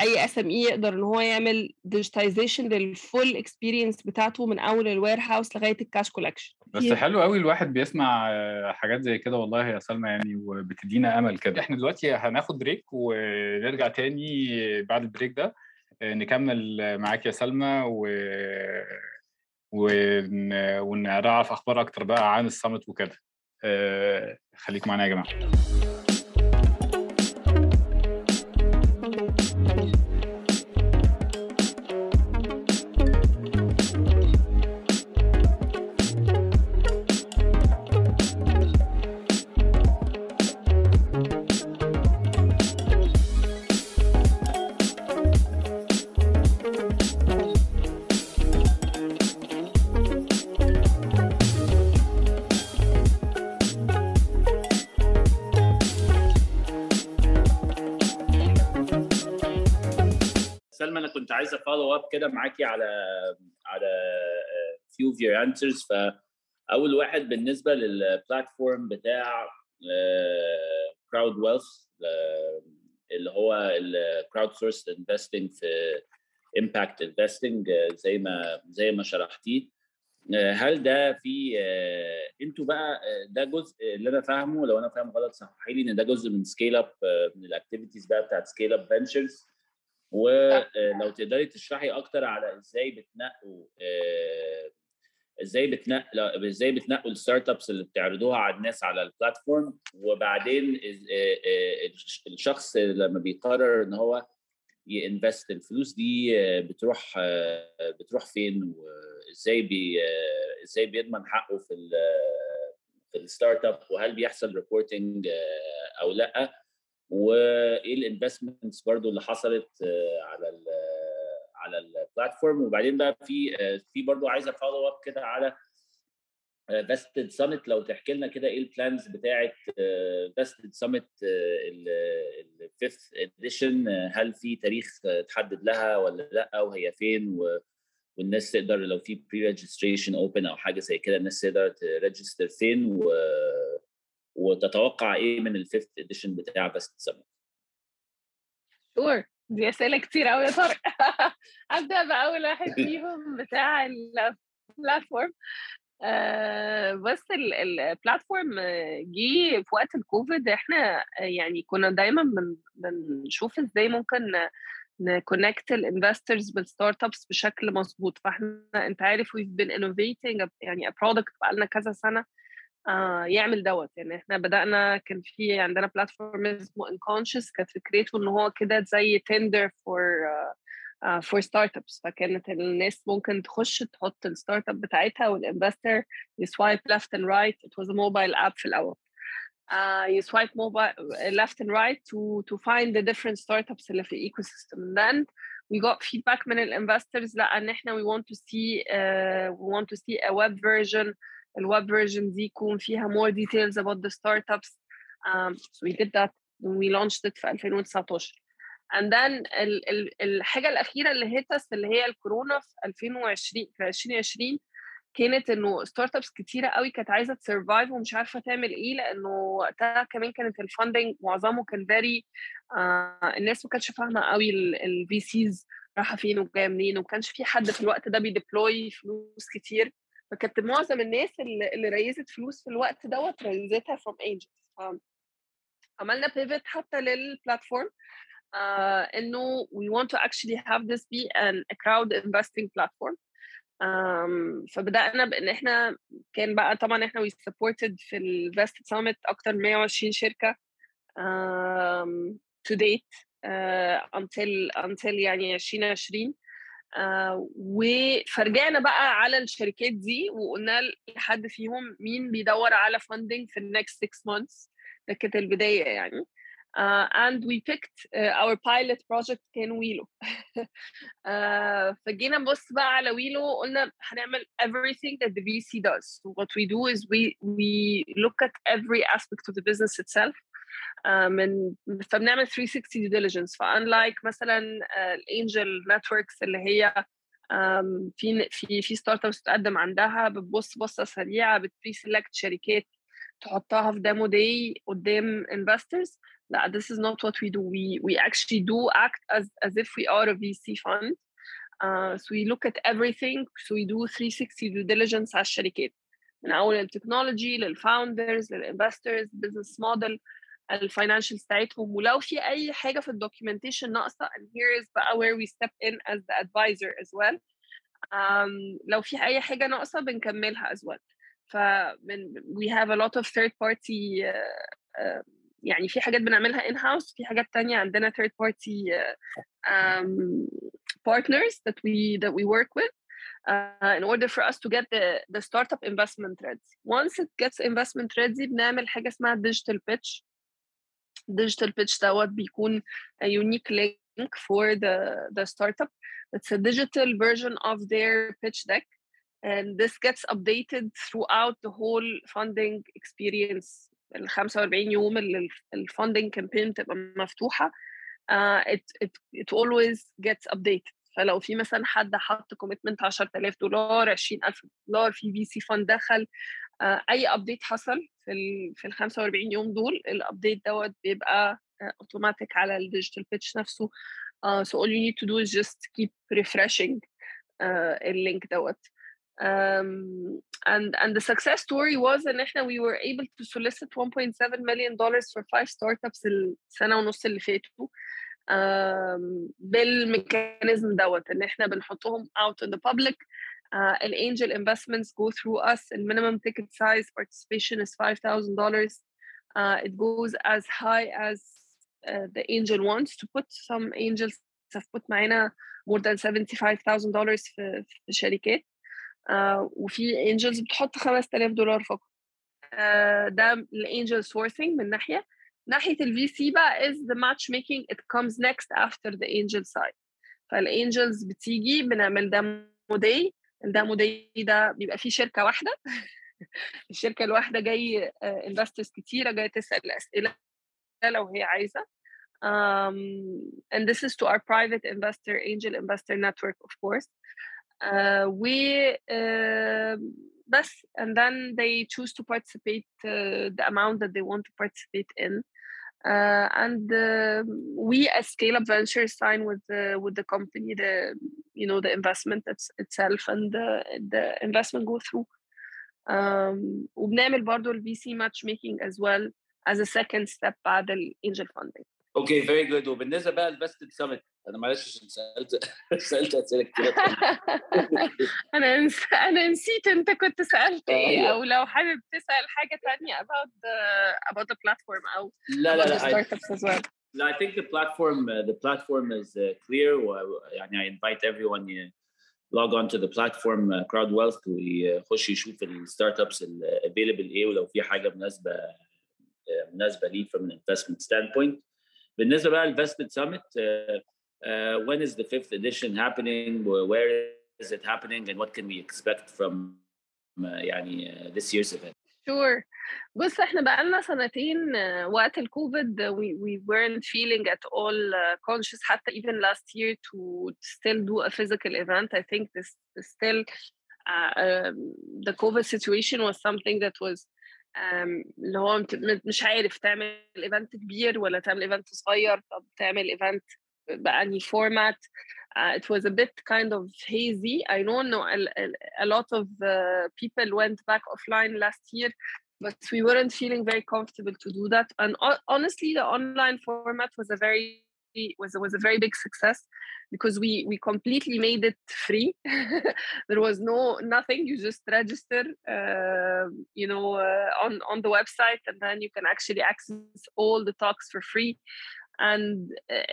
أي SME يقدر إن هو يعمل digitization لل full experience بتاعته من أول ال warehouse لغاية ال cash collection بس حلو قوي الواحد بيسمع حاجات زي كده والله يا سلمى يعني وبتدينا أمل كده. إحنا دلوقتي هناخد break ونرجع تاني بعد البريك ده نكمل معاك يا سلمى و ون... ونعرف أخبار أكتر بقى عن السمت وكده. خليكم معانا يا جماعة. عايز أ follow up كده معاكي على على few of your answers فاول واحد بالنسبة لل platform بتاع كراود ويلث اللي هو ال crowdsource investing في impact investing زي ما زي ما شرحتيه. هل ده في أنتوا بقى ده جزء اللي أنا فاهمه لو أنا فاهم غلط صححي لي إن ده جزء من سكيل اب من ال activities بقى بتاعت سكيل اب فينتشرز ولو تقدري تشرحي أكتر على إزاي بتنقوا إزاي بتنقل إزاي بتنقوا ال startups اللي بتعرضوها على الناس على ال platform وبعدين الشخص لما بيقرر إن هو ي invest الفلوس دي بتروح بتروح فين؟ وإزاي بي إزاي بيضمن حقه في في ال startup وهل بيحصل reporting أو لأ؟ وإيه ال investments برضو اللي حصلت على ال على ال platform وبعدين بقى في في برضو عايز أ follow up كده على Vested Summit لو تحكي لنا كده إيه ال plans بتاعه Vested Summit ال fifth edition هل في تاريخ تحدد لها ولا لأ؟ وهي فين؟ والناس تقدر لو في pre-registration open أو حاجة زي كده الناس تقدر ت register فين؟ و وتتوقع إيه من ال fifth edition بتاع Vested Summit sure دي أسئلة كتير قوي يا طارق *laughs* أبدأ بأول واحد *laughs* فيهم بتاع ال platform آه بس ال platform جه في وقت الكوفيد إحنا يعني كنا دايما بنشوف إزاي ممكن نكونكت الانفسترز بالستارت ابس بشكل مظبوط. فإحنا أنت عارف ويف بين انوفيتنج يعني برودكت بقالنا كذا سنة. آه يعمل دوت يعني إحنا بدأنا كان في عندنا بلاتفورم اسمه انكونشس كانت فكرته إن هو كده زي تندر فور فور ستارت ابس فكانت الناس ممكن تخش تحط الستارت اب بتاعتها والانفستر يسوايب ليفت اند رايت ات واز موبايل اب في الأول. uh, يسوايب موبايل left and right to to find the different startups اللي في سيستم and then we got feedback من ال investors لأ إن إحنا we want to see uh, we want to see a web version ال web version دي يكون فيها more details about the startups. Um, so we did that when we launched it في 2019 and then ال, ال, الحاجة الأخيرة اللي hits اللي هي الكورونا في 2020 في 2020 كانت إنه startups كتيرة قوي كانت عايزة ت survive ومش عارفة تعمل إيه لأنه وقتها كمان كانت ال funding معظمه كان very آه الناس ما كانتش فاهمة قوي ال VCs رايحه فين وجاية منين وما كانش في حد في الوقت ده بي deploy فلوس كتير. فكانت معظم الناس اللي, raised فلوس في الوقت دوت raised ها from angels عملنا pivot حتى لل platform uh, إنه we want to actually have this be an, a crowd investing platform. um, فبدأنا بإن إحنا كان بقى طبعا إحنا we supported في ال Vested Summit أكتر من 120 شركة um, to date uh, until until يعني 2020 uh, وفرجعنا بقى على الشركات دي وقلنا لحد فيهم مين بيدور على funding في النكست 6 months ده كانت البدايه يعني Uh, and we picked uh, our pilot project كان ويلو uh, فجينا نبص بقى على ويلو قلنا هنعمل everything that the VC does so what we do is we we look at every aspect of the business itself uh, من فبنعمل 360 due diligence. ف unlike مثلا ال angel uh, networks اللي هي um, في في في startups بتقدم عندها بتبص بصة سريعة بت pre-select شركات تحطها في demo day قدام investors. لا this is not what we do. We we actually do act as as if we are a VC fund. uh, so we look at everything. So we do 360 due diligence على الشركات. من أول التكنولوجي للفاوندرز للانفسترز بزنس موديل الفاينانشال بتاعتهم ولو في اي حاجه في الدوكيومنتيشن ناقصه and here is بقى where we step in as the advisor as well um, لو في اي حاجه ناقصه بنكملها as well فمن we have a lot of third party uh, uh, يعني في حاجات بنعملها in house في حاجات تانية عندنا third party uh, um, partners that we that we work with uh, in order for us to get the the startup investment ready. Once it gets investment ready بنعمل حاجة اسمها digital pitch. digital pitch دوت بيكون a unique link for the the startup. It's a digital version of their pitch deck and this gets updated throughout the whole funding experience ال 45 يوم اللي الفاندنج كامبين بتبقى مفتوحه uh, it, it, it always gets updated فلو في مثلا حد حط كوميتمنت 10000 دولار 20000 دولار في في سي فاند دخل uh, اي update حصل في ال في ال 45 يوم دول ال update دوت بيبقى اوتوماتيك uh, على ال digital pitch نفسه uh, so all you need to do is just keep refreshing uh, ال link دوت um, and and the success story was ان إحنا we were able to solicit 1.7 million dollars for five startups السنة ونص اللي فاتوا um, بال mechanism دوت ان إحنا بنحطهم out in the public uh, angel investments go through us the minimum ticket size participation is $5000 uh, it goes as high as uh, the angel wants to put some angels have put معانا more than $75,000 في, في شركات uh, وفي angels بتحط 5000 دولار فقط uh, ده الانجل سورسنج من ناحيه ناحيه الفي سي بقى is the matchmaking it comes next after the angel side فالانجلز بتيجي بنعمل دامو داي الدامو داي ده بيبقى فيه شركه واحده *laughs* الشركه الواحده جاي انفسترز كتيره جايه تسال اسئله لو هي عايزه um, and this is to our private investor angel investor network of course uh, we uh, بس and then they choose to participate uh, the amount that they want to participate in uh, and uh, we as scale up ventures sign with the with the company the you know the investment it's, itself and the, the investment go through um, وبنعمل برضه ال VC matchmaking as well as a second step بعد ال angel funding اوكي فيري جود وبالنسبه بقى لفستد سمت انا معلش عشان سالت *laughs* سالت اسئله كتير انا نس... انا نسيت انت كنت سالت ايه او لو حابب تسال حاجه ثانيه about the about the platform او لا لا about the لا I, startups as well لا I think the platform uh, the platform is uh, clear يعني I invite everyone uh, log on to the platform uh, crowd wealth ويخش يشوف الستارت ابس available ايه ولو في حاجه مناسبه uh, مناسبه ليه from an investment standpoint بالنسبه بقى للفستد سمت uh, uh, when is the fifth edition happening where is it happening and what can we expect from uh, يعني uh, this year's event Sure. بص احنا بقالنا سنتين uh, وقت الكوفيد uh, we, we weren't feeling at all uh, conscious حتى even last year to still do a physical event. I think this, this still uh, um, the COVID situation was something that was um, اللي هو انت مش عارف تعمل ايفنت كبير ولا تعمل ايفنت صغير طب تعمل ايفنت بأني format uh, it was a bit kind of hazy. I know no, a, a lot of uh, people went back offline last year, but we weren't feeling very comfortable to do that. And honestly, the online format was a very was was a very big success because we we completely made it free. *laughs* there was no nothing. You just register, uh, you know, uh, on on the website, and then you can actually access all the talks for free and uh,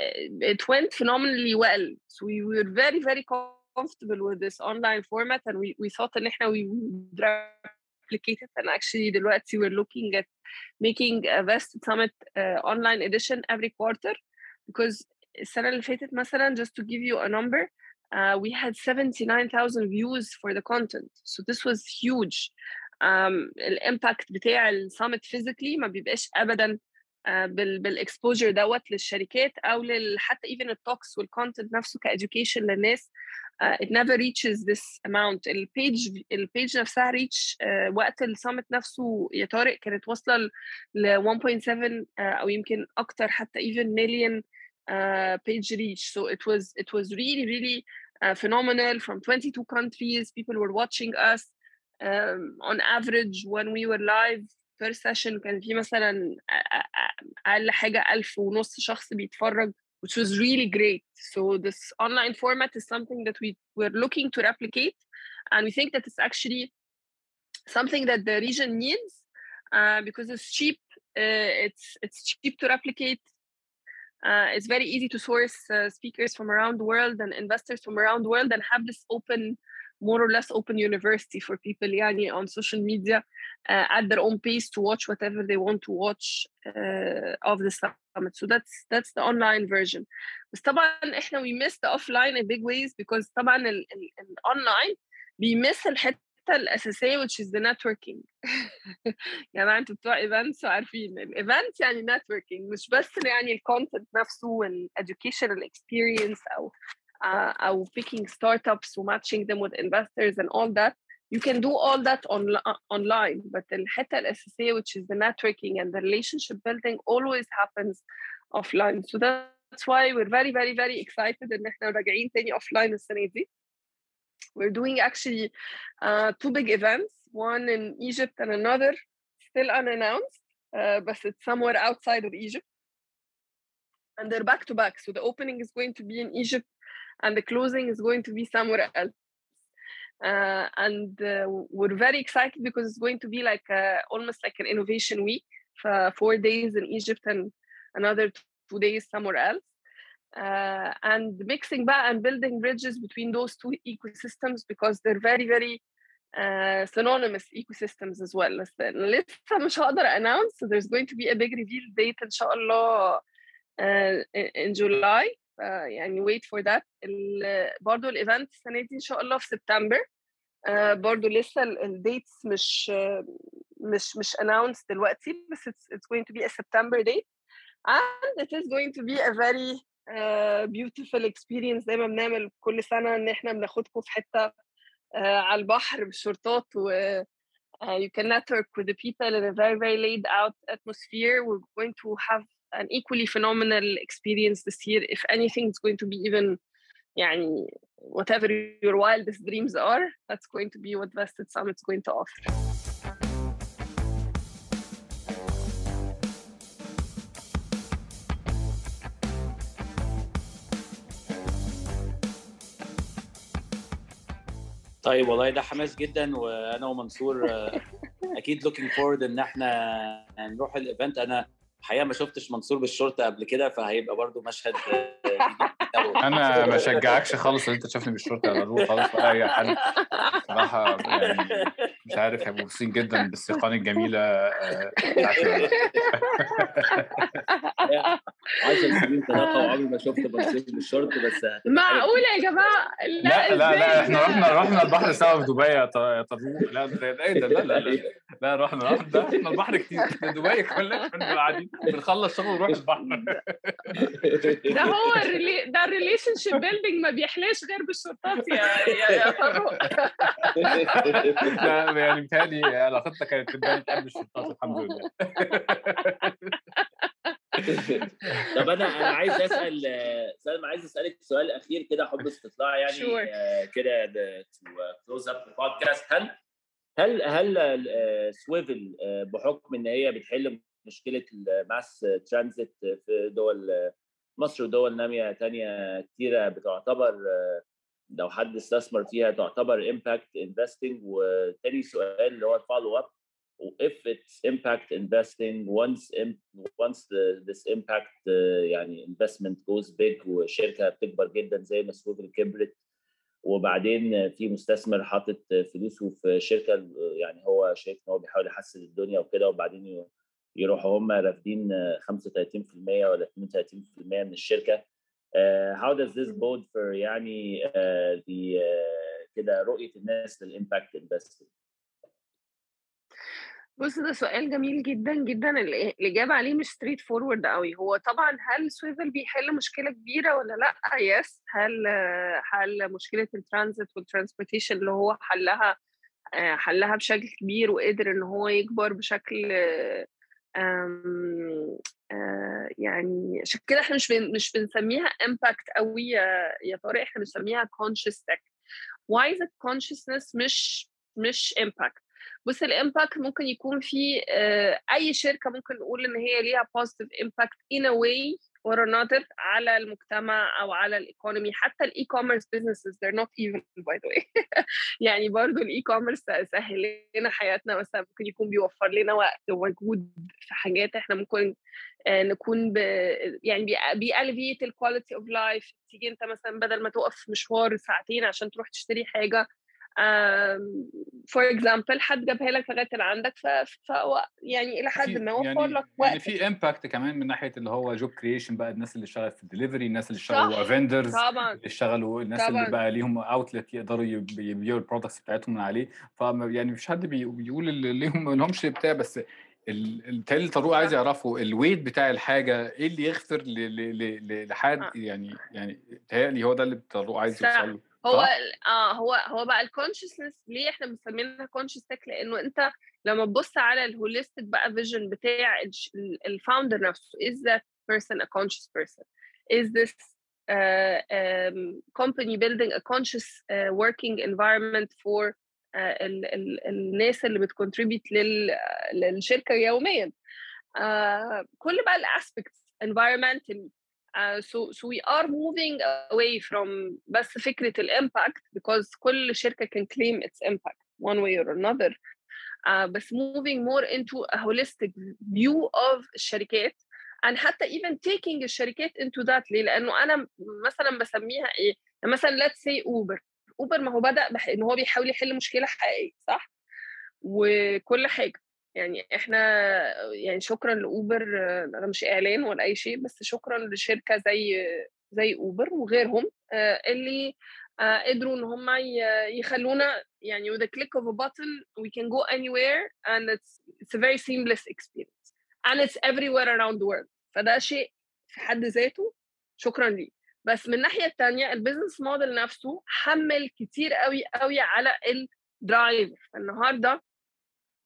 it went phenomenally well. So we were very, very comfortable with this online format, and we, we thought that we would replicate it. And actually, دلوقتي we're looking at making a Vest Summit uh, online edition every quarter because السنة اللي فاتت مثلا just to give you a number uh, we had 79,000 views for the content so this was huge um, الامباكت بتاع السامت physically ما بيبقاش ابدا بال exposure دوت للشركات أو حتى even ال talks وال content نفسه ك education للناس uh, it never reaches this amount ال page ال page نفسها reach uh, وقت ال summit نفسه يا طارق كانت واصله ل 1.7 uh, أو يمكن أكتر حتى even million uh, page reach so it was it was really really uh, phenomenal from 22 countries people were watching us um, on average when we were live per session كان في مثلا اقل حاجه ألف ونص شخص بيتفرج which was really great so this online format is something that we were looking to replicate and we think that it's actually something that the region needs uh, because it's cheap uh, it's it's cheap to replicate uh, it's very easy to source speakers from around the world and investors from around the world and have this open more or less open university for people يعني on social media uh, at their own pace to watch whatever they want to watch uh, of the summit. So that's that's the online version. بس طبعا احنا we miss the offline in big ways because طبعا ال, ال, ال online بيمس الحته الاساسيه which is the networking. *laughs* يا جماعه انتوا بتوع ايفنتس وعارفين الايفنت يعني networking مش بس يعني الكونتنت نفسه والاducational experience او uh, او picking startups و matching them with investors and all that you can do all that on, online but الحتة الأساسية which is the networking and the relationship building always happens offline so that's why we're very very very excited إن احنا راجعين تاني offline السنة دي we're doing actually uh, two big events one in Egypt and another still unannounced uh, but it's somewhere outside of Egypt and they're back to back so the opening is going to be in Egypt and the closing is going to be somewhere else uh, and uh, we're very excited because it's going to be like uh, almost like an innovation week for four days in Egypt and another two days somewhere else. Uh, and mixing back and building bridges between those two ecosystems because they're very very uh, synonymous ecosystems as well لسه مش هقدر announce so there's going to be a big reveal date ان شاء الله uh, in July uh, يعني wait for that ال, برضو الايفنت السنه دي ان شاء الله في سبتمبر uh, برضو لسه الديتس مش uh, مش مش announced دلوقتي بس it's, it's going to be a September date and it is going to be a very uh, beautiful experience زي ما بنعمل كل سنه ان احنا بناخدكم في حته uh, على البحر بالشرطات و uh, you can network with the people in a very very laid out atmosphere we're going to have an equally phenomenal experience this year if anything it's going to be even يعني whatever your wildest dreams are that's going to be what Vested Summit's going to offer طيب والله ده حماس جدا وانا ومنصور آه، *laughs* اكيد لوكينج فورد ان احنا نروح الايفنت انا الحقيقة ما شفتش منصور بالشرطه قبل كده فهيبقى برضو مشهد. *laughs* أنا *laughs* ما اشجعكش خالص إن أنت تشوفني بالشرطه ولا الروح خالص ولا أي حد صراحة يعني مش عارف هيبقوا مبسوطين جدا بالسيقان الجميلة آه، بتاعت ال- 10 سنين طلاقه وعمري ما شفت منصور بالشرطه بس معقولة يا جماعة؟ لا لا لا إحنا؟ رحنا رحنا البحر سوا في دبي يا ط- يا طروق لا ده ده إيه ده؟ لا لا لا لا رحنا رحنا رحنا البحر كتير. إحنا دبي كلنا كنا قاعدين بنخلص شغل ونروح البحر. *laughs* ده هو. ده ال relationship building ما بيحلاش غير بالشورتات يا يا *laughs* لا يعني بيتهيألي علاقتنا كانت تبان قبل الشورتات الحمد لله *laughs* طب أنا أنا عايز أسأل سلمى عايز أسألك سؤال أخير كده حب استطلاع يعني Sure. كده to close up ال podcast هل هل هل Swvl بحكم إن هي بتحل مشكلة ال mass transit في دول مصر ودول نامية تانية كتيرة بتعتبر لو حد استثمر فيها تعتبر impact investing وتاني سؤال اللي هو ال follow up if it's impact investing once once the, this impact uh, يعني investment goes big وشركة بتكبر جدا زي ما Swvl كبرت وبعدين في مستثمر حاطط فلوسه في شركة يعني هو شايف إن هو بيحاول يحسن الدنيا وكده وبعدين يروحوا هم رافدين 35% ولا 32% من الشركة. Uh, how does this bode for يعني uh, the uh, كده رؤية الناس لل impact investing بص ده سؤال جميل جدا جدا. ال- الإجابة عليه مش straight forward قوي هو طبعا هل Swvl بيحل مشكلة كبيرة ولا لأ؟ yes هل هل مشكلة ال transit وال transportation اللي هو حلها حلها بشكل كبير وقدر إن هو يكبر بشكل يعني عشان كده إحنا مش مش بنسميها impact قوي يا يا طارق إحنا بنسميها conscious tech why is it consciousness مش مش impact بص ال impact ممكن يكون في آه، أي شركة ممكن نقول إن هي ليها positive impact in a way or another على المجتمع أو على ال economy حتى ال e-commerce businesses they're not evil by the way. *laughs* يعني برضو الاي كوميرس سهل لنا حياتنا مثلا ممكن يكون بيوفر لنا وقت ومجهود في حاجات إحنا ممكن آه، نكون ب... يعني بي elevate ال quality of life تيجي أنت مثلا بدل ما تقف مشوار ساعتين عشان تروح تشتري حاجة for example حد جابها لك لغاية اللي عندك ف... فهو يعني إلى حد ما وفر يعني لك وقت يعني في impact كمان من ناحية اللي هو job creation بقى الناس اللي اشتغلت في الدليفري الناس اللي اشتغلوا as vendors اللي اشتغلوا الناس طبعاً. اللي بقى ليهم outlet يقدروا يب- يبيعوا ال products بتاعتهم من عليه ف يعني مفيش حد بي- بيقول اللي ليهم ما لهمش بتاع بس ال- التالي طارق عايز. يعرفه ال weight بتاع الحاجة إيه اللي يغفر لحد آه. يعني يعني بيتهيألي هو ده اللي طارق عايز. يوصل له هو آه هو هو بقى ال consciousness ليه إحنا مسمينها conscious tech لأنه أنت لما تبص على ال holistic بقى vision بتاع ال founder نفسه is this uh, um, company building a conscious uh, working environment for uh, ال, ال, الناس اللي بت contribute لل, للشركة يوميا؟ uh, كل بقى ال aspects environmentally so so we are moving away from بس فكرة الامباكت because كل شركة can claim its impact one way or another uh, بس moving more into a holistic view of الشركات and حتى even taking الشركات into that ليه؟ لأنه أنا مثلا بسميها إيه؟ يعني مثلا let's say أوبر أوبر ما هو بدأ. إن هو بيحاول يحل مشكلة حقيقية صح؟ وكل حاجة يعني إحنا يعني شكرا لأوبر أنا مش إعلان ولا أي شيء بس شكرا لشركة زي زي أوبر وغيرهم اللي قدروا إن هم يخلونا يعني with a click of a button we can go anywhere and it's it's a very seamless experience and it's everywhere around the world. فده شيء في حد ذاته شكرا ليه. بس من الناحية الثانية البيزنس موديل نفسه حمل كتير قوي قوي على ال driver النهارده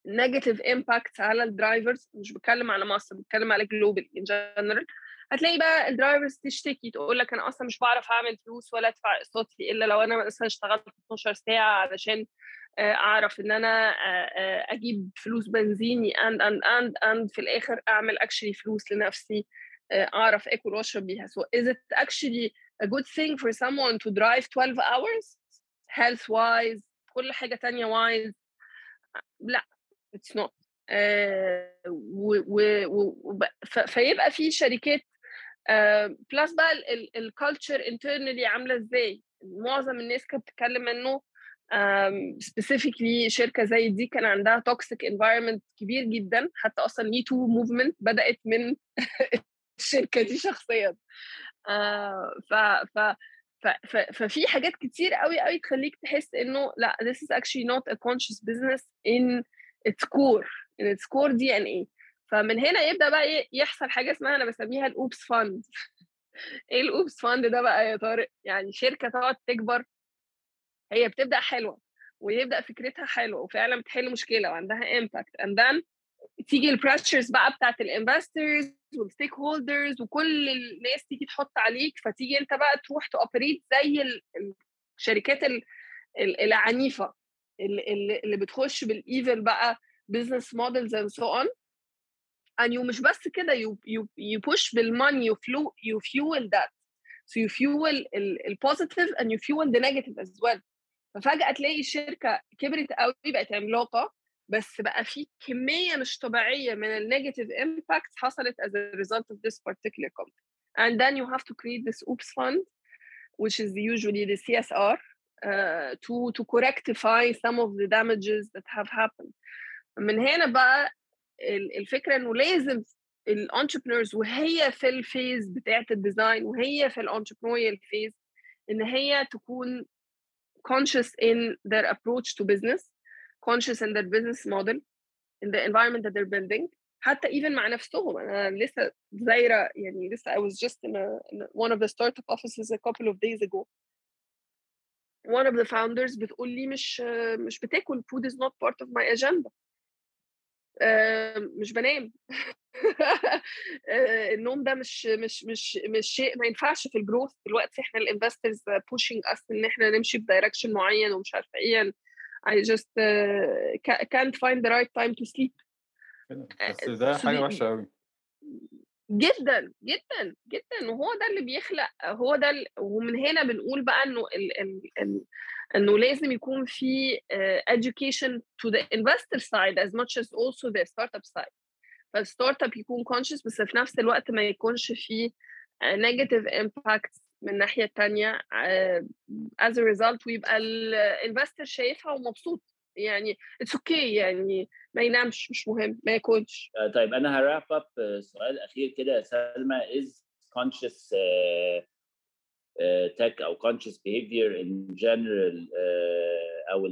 negative impact على ال drivers مش بتكلم على مصر بتكلم على global in general هتلاقي بقى ال drivers تشتكي تقول لك أنا أصلا مش بعرف أعمل فلوس ولا أدفع اقساطي إلا لو أنا مثلا اشتغلت 12 ساعة علشان أعرف إن أنا أجيب فلوس بنزيني and and and and في الآخر أعمل actually فلوس لنفسي أعرف آكل وأشرب بيها. So is it actually a good thing for someone to drive 12 hours? Health wise كل حاجة تانية wise لا. آه و, و, و فيبقى في شركات آه plus بقى ال culture internally عاملة إزاي؟ معظم الناس كانت بتتكلم إنه specifically شركة زي دي كان عندها toxic environment كبير جدا. حتى أصلا Me Too movement بدأت من *laughs* الشركة دي شخصيا. آه ف ف ففي حاجات كتير قوي قوي تخليك تحس إنه لا this is actually not a conscious business in its core. In its core DNA فمن هنا يبدأ بقى يحصل حاجة اسمها أنا بسميها الأوبس فاند. *laughs* إيه الأوبس فاند ده بقى يا طارق؟ يعني شركة تقعد تكبر. هي بتبدأ حلوة ويبدأ فكرتها حلوة وفعلا بتحل مشكلة وعندها impact and then تيجي ال pressures بقى بتاعت ال investors وال stakeholders وكل الناس تيجي تحط عليك فتيجي أنت بقى تروح to operate زي الشركات العنيفة. اللي, اللي بتخش بال evil بقى business models and so on and you مش بس كده you you you push بال money you flu you fuel that so you fuel ال positive and you fuel the negative as well ففجأة تلاقي الشركة كبرت قوي بقت عملاقة بس بقى في كمية مش طبيعية من ال negative impact حصلت as a result of this particular company and then you have to create this oops fund which is usually the CSR uh, to to correctify some of the damages that have happened من هنا بقى الفكره انه لازم الانتربرنورز وهي في الفيز بتاعه الديزاين وهي في الانتربرنوريال فيز ان هي تكون conscious in their approach to business conscious in their business model in the environment that they're building حتى even مع نفسهم انا لسه زايره يعني لسه I was just in, a, in one of the startup offices a couple of days ago One of the founders بتقول لي مش مش بتاكل. Food is not part of my agenda. مش بنام. *laughs* النوم ده مش مش مش مش شيء ما ينفعش في ال growth دلوقتي إحنا ال investors pushing us إن إحنا نمشي في direction معين ومش عارفة إيه. I just uh, can't find the right time to sleep. بس ده حاجة وحشة قوي جدا جدا جدا وهو ده اللي بيخلق هو ده ال... ومن هنا بنقول بقى إنه ال... ال... ال... إنه لازم يكون في uh, education to the investor side as much as also the startup side. فال startup يكون conscious بس في نفس الوقت ما يكونش في uh, negative impact من الناحيه الثانية uh, as a result ويبقى ال investor شايفها ومبسوط. يعني it's okay okay يعني ما ينامش مش مهم ما ياكلش. طيب أنا ه wrap up سؤال أخير كده. يا سلمى is conscious uh, uh, tech أو conscious behavior in general أو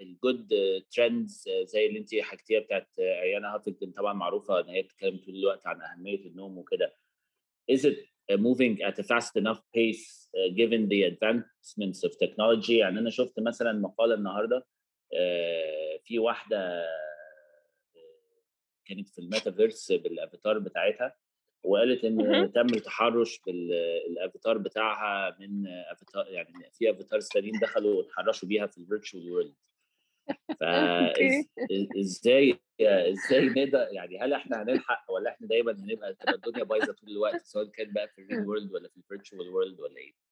ال good trends زي اللي انت حكيتيها بتاعت اريانا هافينجتون طبعا معروفة إن هي بتتكلم طول الوقت عن أهمية النوم وكده. Is it moving at a fast enough pace given the advancements of technology يعني أنا شفت مثلا مقالة النهارده في واحدة كانت في ال metaverse بال avatar بتاعتها وقالت إن تم التحرش بالافاتار بتاعها من أفاتار يعني في أفاتار تانيين دخلوا وتحرشوا بيها في ال virtual *laughs* world إزاي إزاي نقدر يعني هل إحنا هنلحق ولا إحنا دايما هنبقى الدنيا بايظة طول الوقت سواء كان بقى في ال real world ولا في ال virtual world ولا إيه؟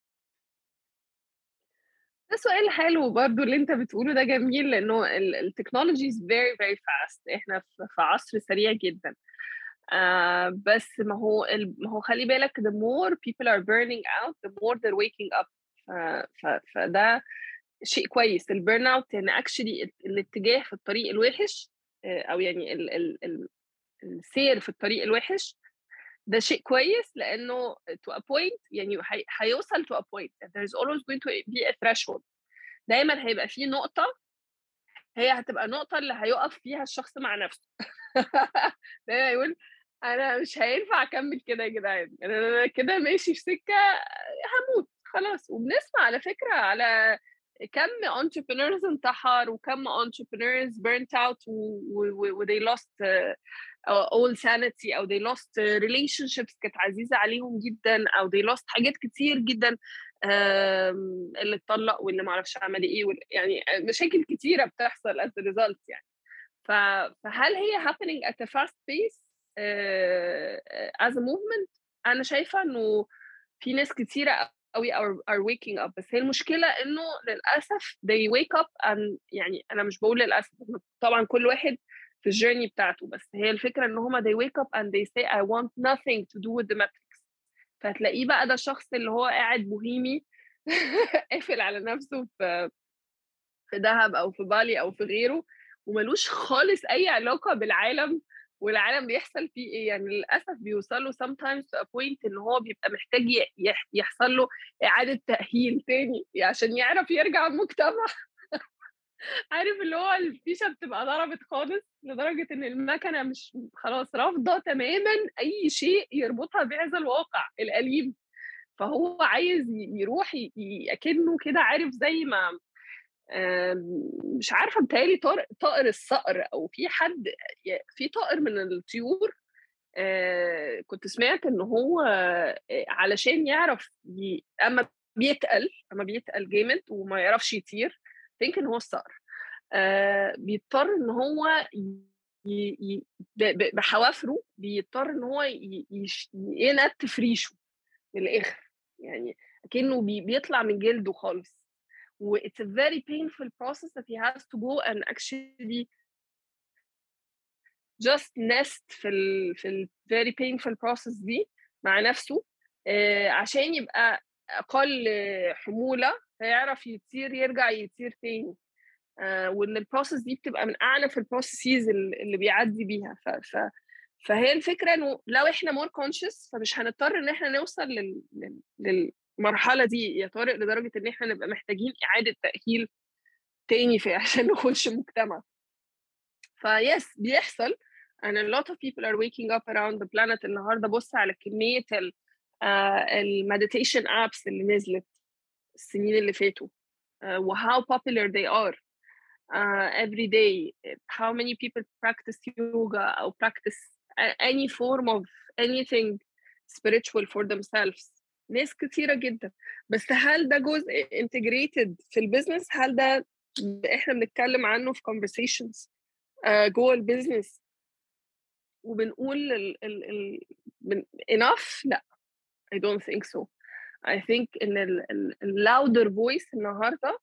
ده سؤال حلو برضو اللي أنت بتقوله ده جميل لأنه ال technology is very very fast إحنا في عصر سريع جدا. uh, بس ما هو ما هو خلي بالك the more people are burning out the more they're waking up. فده شيء كويس. ال burnout ان actually الاتجاه في الطريق الوحش أو يعني ال ال السير في الطريق الوحش ده شيء كويس لأنه a point يعني هيوصل to a point. there is always going to be a threshold. دايما هيبقى في نقطة هي هتبقى النقطه اللي هيقف فيها الشخص مع نفسه. *laughs* دايما يقول أنا مش هينفع أكمل كده يا جدعان. أنا كده ماشي في سكة هموت خلاص. وبنسمع على فكرة على كم entrepreneurs انتحر وكم entrepreneurs burnt out و they lost all sanity أو they lost relationships كانت عزيزة عليهم جدا أو they lost حاجات كتير جدا اللي اتطلق واللي ما أعرفش عمل إيه يعني مشاكل كتيرة بتحصل as a result يعني. فهل هي happening at a fast pace uh, as a movement أنا شايفة إنه في ناس كتيرة قوي are, are waking up. بس هي المشكلة إنه للأسف they wake up and يعني أنا مش بقول للأسف طبعا كل واحد في الجيرني بتاعته بس هي الفكرة إن هما they wake up and they say I want nothing to do with the matrix. فتلاقيه بقى ده الشخص اللي هو قاعد بوهيمي *laughs* قافل على نفسه في في دهب أو في بالي أو في غيره وملوش خالص أي علاقة بالعالم والعالم بيحصل فيه إيه. يعني للأسف بيوصل له sometimes to a point إن هو بيبقى محتاج يحصل له إعادة تأهيل تاني عشان يعرف يرجع المجتمع. عارف اللي هو الفيشة بتبقى ضربت خالص لدرجة إن المكنة مش خلاص رافضة تماما أي شيء يربطها بهذا الواقع الاليم فهو عايز يروح اكنه كده عارف زي ما مش عارفة بتهيألي طائر الصقر أو في حد في طائر من الطيور كنت سمعت إن هو علشان يعرف أما بيتقل أما بيتقل جامد وما يعرفش يطير ثينك إن هو الصقر. بيضطر إن هو بحوافره بيضطر إن هو ينت في ريشه من الآخر. يعني كانه بيطلع من جلده خالص. و it's a very painful process that he has to go and actually just nest في ال في ال very painful process دي مع نفسه. آه عشان يبقى أقل حمولة فيعرف يطير يرجع يطير تاني. آه وإن ال process دي بتبقى من أعنف ال processes اللي بيعدي بيها. ف, ف فهي الفكرة إنه لو إحنا more conscious فمش هنضطر إن إحنا نوصل لل, لل المرحله دي يا طارق لدرجة إن إحنا نبقى محتاجين إعادة تأهيل تاني في *laughs* عشان نخش مجتمع فيس بيحصل. And a lot of people are waking up around the planet النهارده. بص على كمية ال المديتيشن ابس اللي نزلت. السنين اللي فاتوا uh, و how popular they are uh, every day how many people practice yoga or practice any form of anything spiritual for themselves ناس كتيره جدا بس هل ده جزء انتجريتد في البيزنس هل ده احنا بنتكلم عنه في conversations uh, جوه البيزنس وبنقول ال ال ال من enough لا I don't think so I think ان ال ال louder voice النهارده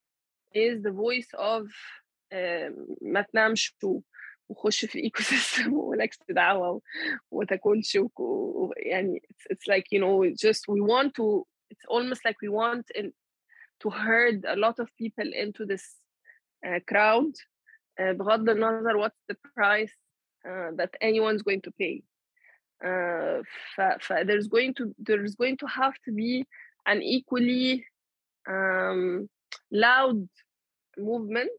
is the voice of uh, ما تنامش وخش في الايكو سيستم ولكش *laughs* دعوه وما تاكلش يعني it's, it's like you know just we want to it's almost like we want in, to herd a lot of people into this uh, crowd uh, بغض النظر what's the price uh, that anyone's going to pay uh, ف, ف there's going to there's going to have to be an equally um, loud movement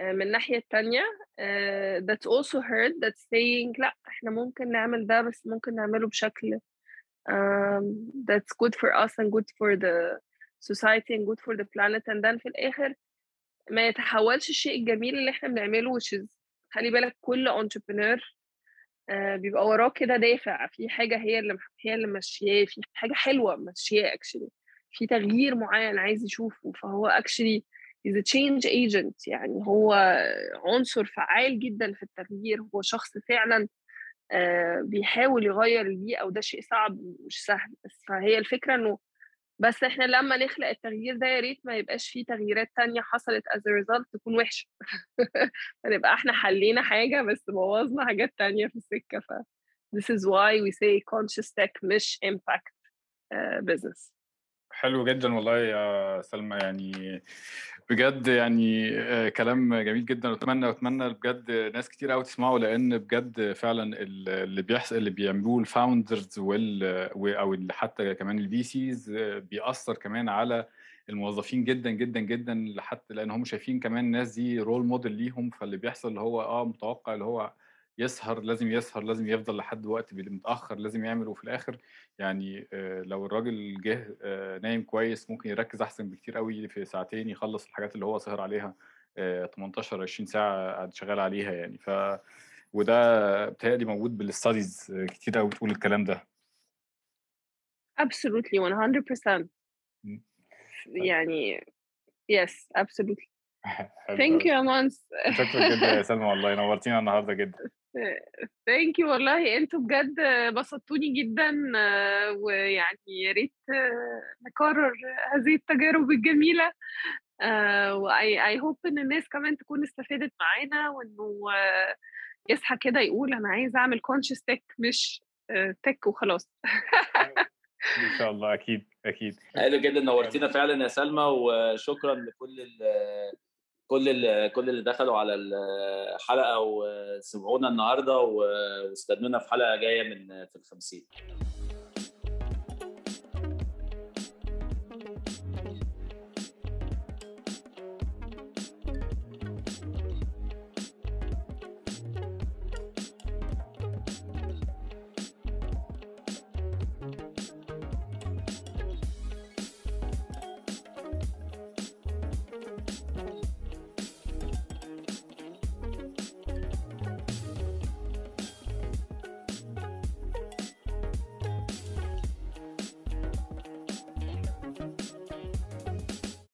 من الناحية التانية uh, that's also heard that's saying لا إحنا ممكن نعمل ده بس ممكن نعمله بشكل um, that's good for us and good for the society and good for the planet and then في الآخر ما يتحولش الشيء الجميل اللي إحنا بنعمله which is خلي بالك كل entrepreneur uh, بيبقى وراه كده دافع في حاجة هي اللي هي اللي ماشياه في حاجة حلوة ماشياه actually في تغيير معين عايز يشوفه فهو actually he's a change agent يعني هو عنصر فعال جدا في التغيير هو شخص فعلا آه، بيحاول يغير البيئة وده شيء صعب مش سهل بس فهي الفكرة إنه بس إحنا لما نخلق التغيير ده يا ريت ما يبقاش فيه تغييرات تانية حصلت as a result تكون وحشة. *laughs* فنبقى إحنا حلينا حاجة بس بوظنا حاجات تانية في السكة. ف this is why we say conscious tech مش impact uh, business. حلو جدا والله يا سلمى. يعني بجد يعني آه، كلام جميل جدا وأتمنى وأتمنى بجد ناس كتير قوي تسمعه لأن بجد فعلا اللي بيحصل اللي بيعملوه الفاوندرز وال أو حتى كمان ال VCs بيأثر كمان على الموظفين جدا جدا جدا حتى لأن هم شايفين كمان الناس دي role model ليهم فاللي بيحصل اللي هو آه متوقع اللي هو يسهر لازم يسهر لازم يفضل لحد وقت متأخر لازم يعمل وفي الآخر يعني آه، لو الراجل جه آه، نايم كويس ممكن يركز أحسن بكتير قوي في ساعتين يخلص الحاجات اللي هو سهر عليها 18 آه، 20 ساعة قاعد شغال عليها يعني. ف وده بتهيألي موجود بال studies كتير قوي بتقول الكلام ده. Absolutely 100% يعني yes absolutely. *laughs* ثانك يو يا مانس شكرا جدا يا *laughs* سلمى والله نورتينا النهارده جدا. thank you والله. أنتوا بجد بسطتوني جدا ويعني يا ريت نكرر هذه التجارب الجميلة. واي اي هوب إن الناس كمان تكون استفادت معانا وإنه يصحى كده يقول أنا عايز أعمل كونشس تك مش تك وخلاص. *laughs* إن شاء الله أكيد أكيد. حلو جدا نورتينا فعلا يا سلمى وشكرا لكل كل اللي كل اللي دخلوا على الحلقة وسمعونا النهارده واستنونا في حلقة جاية من في الخمسين.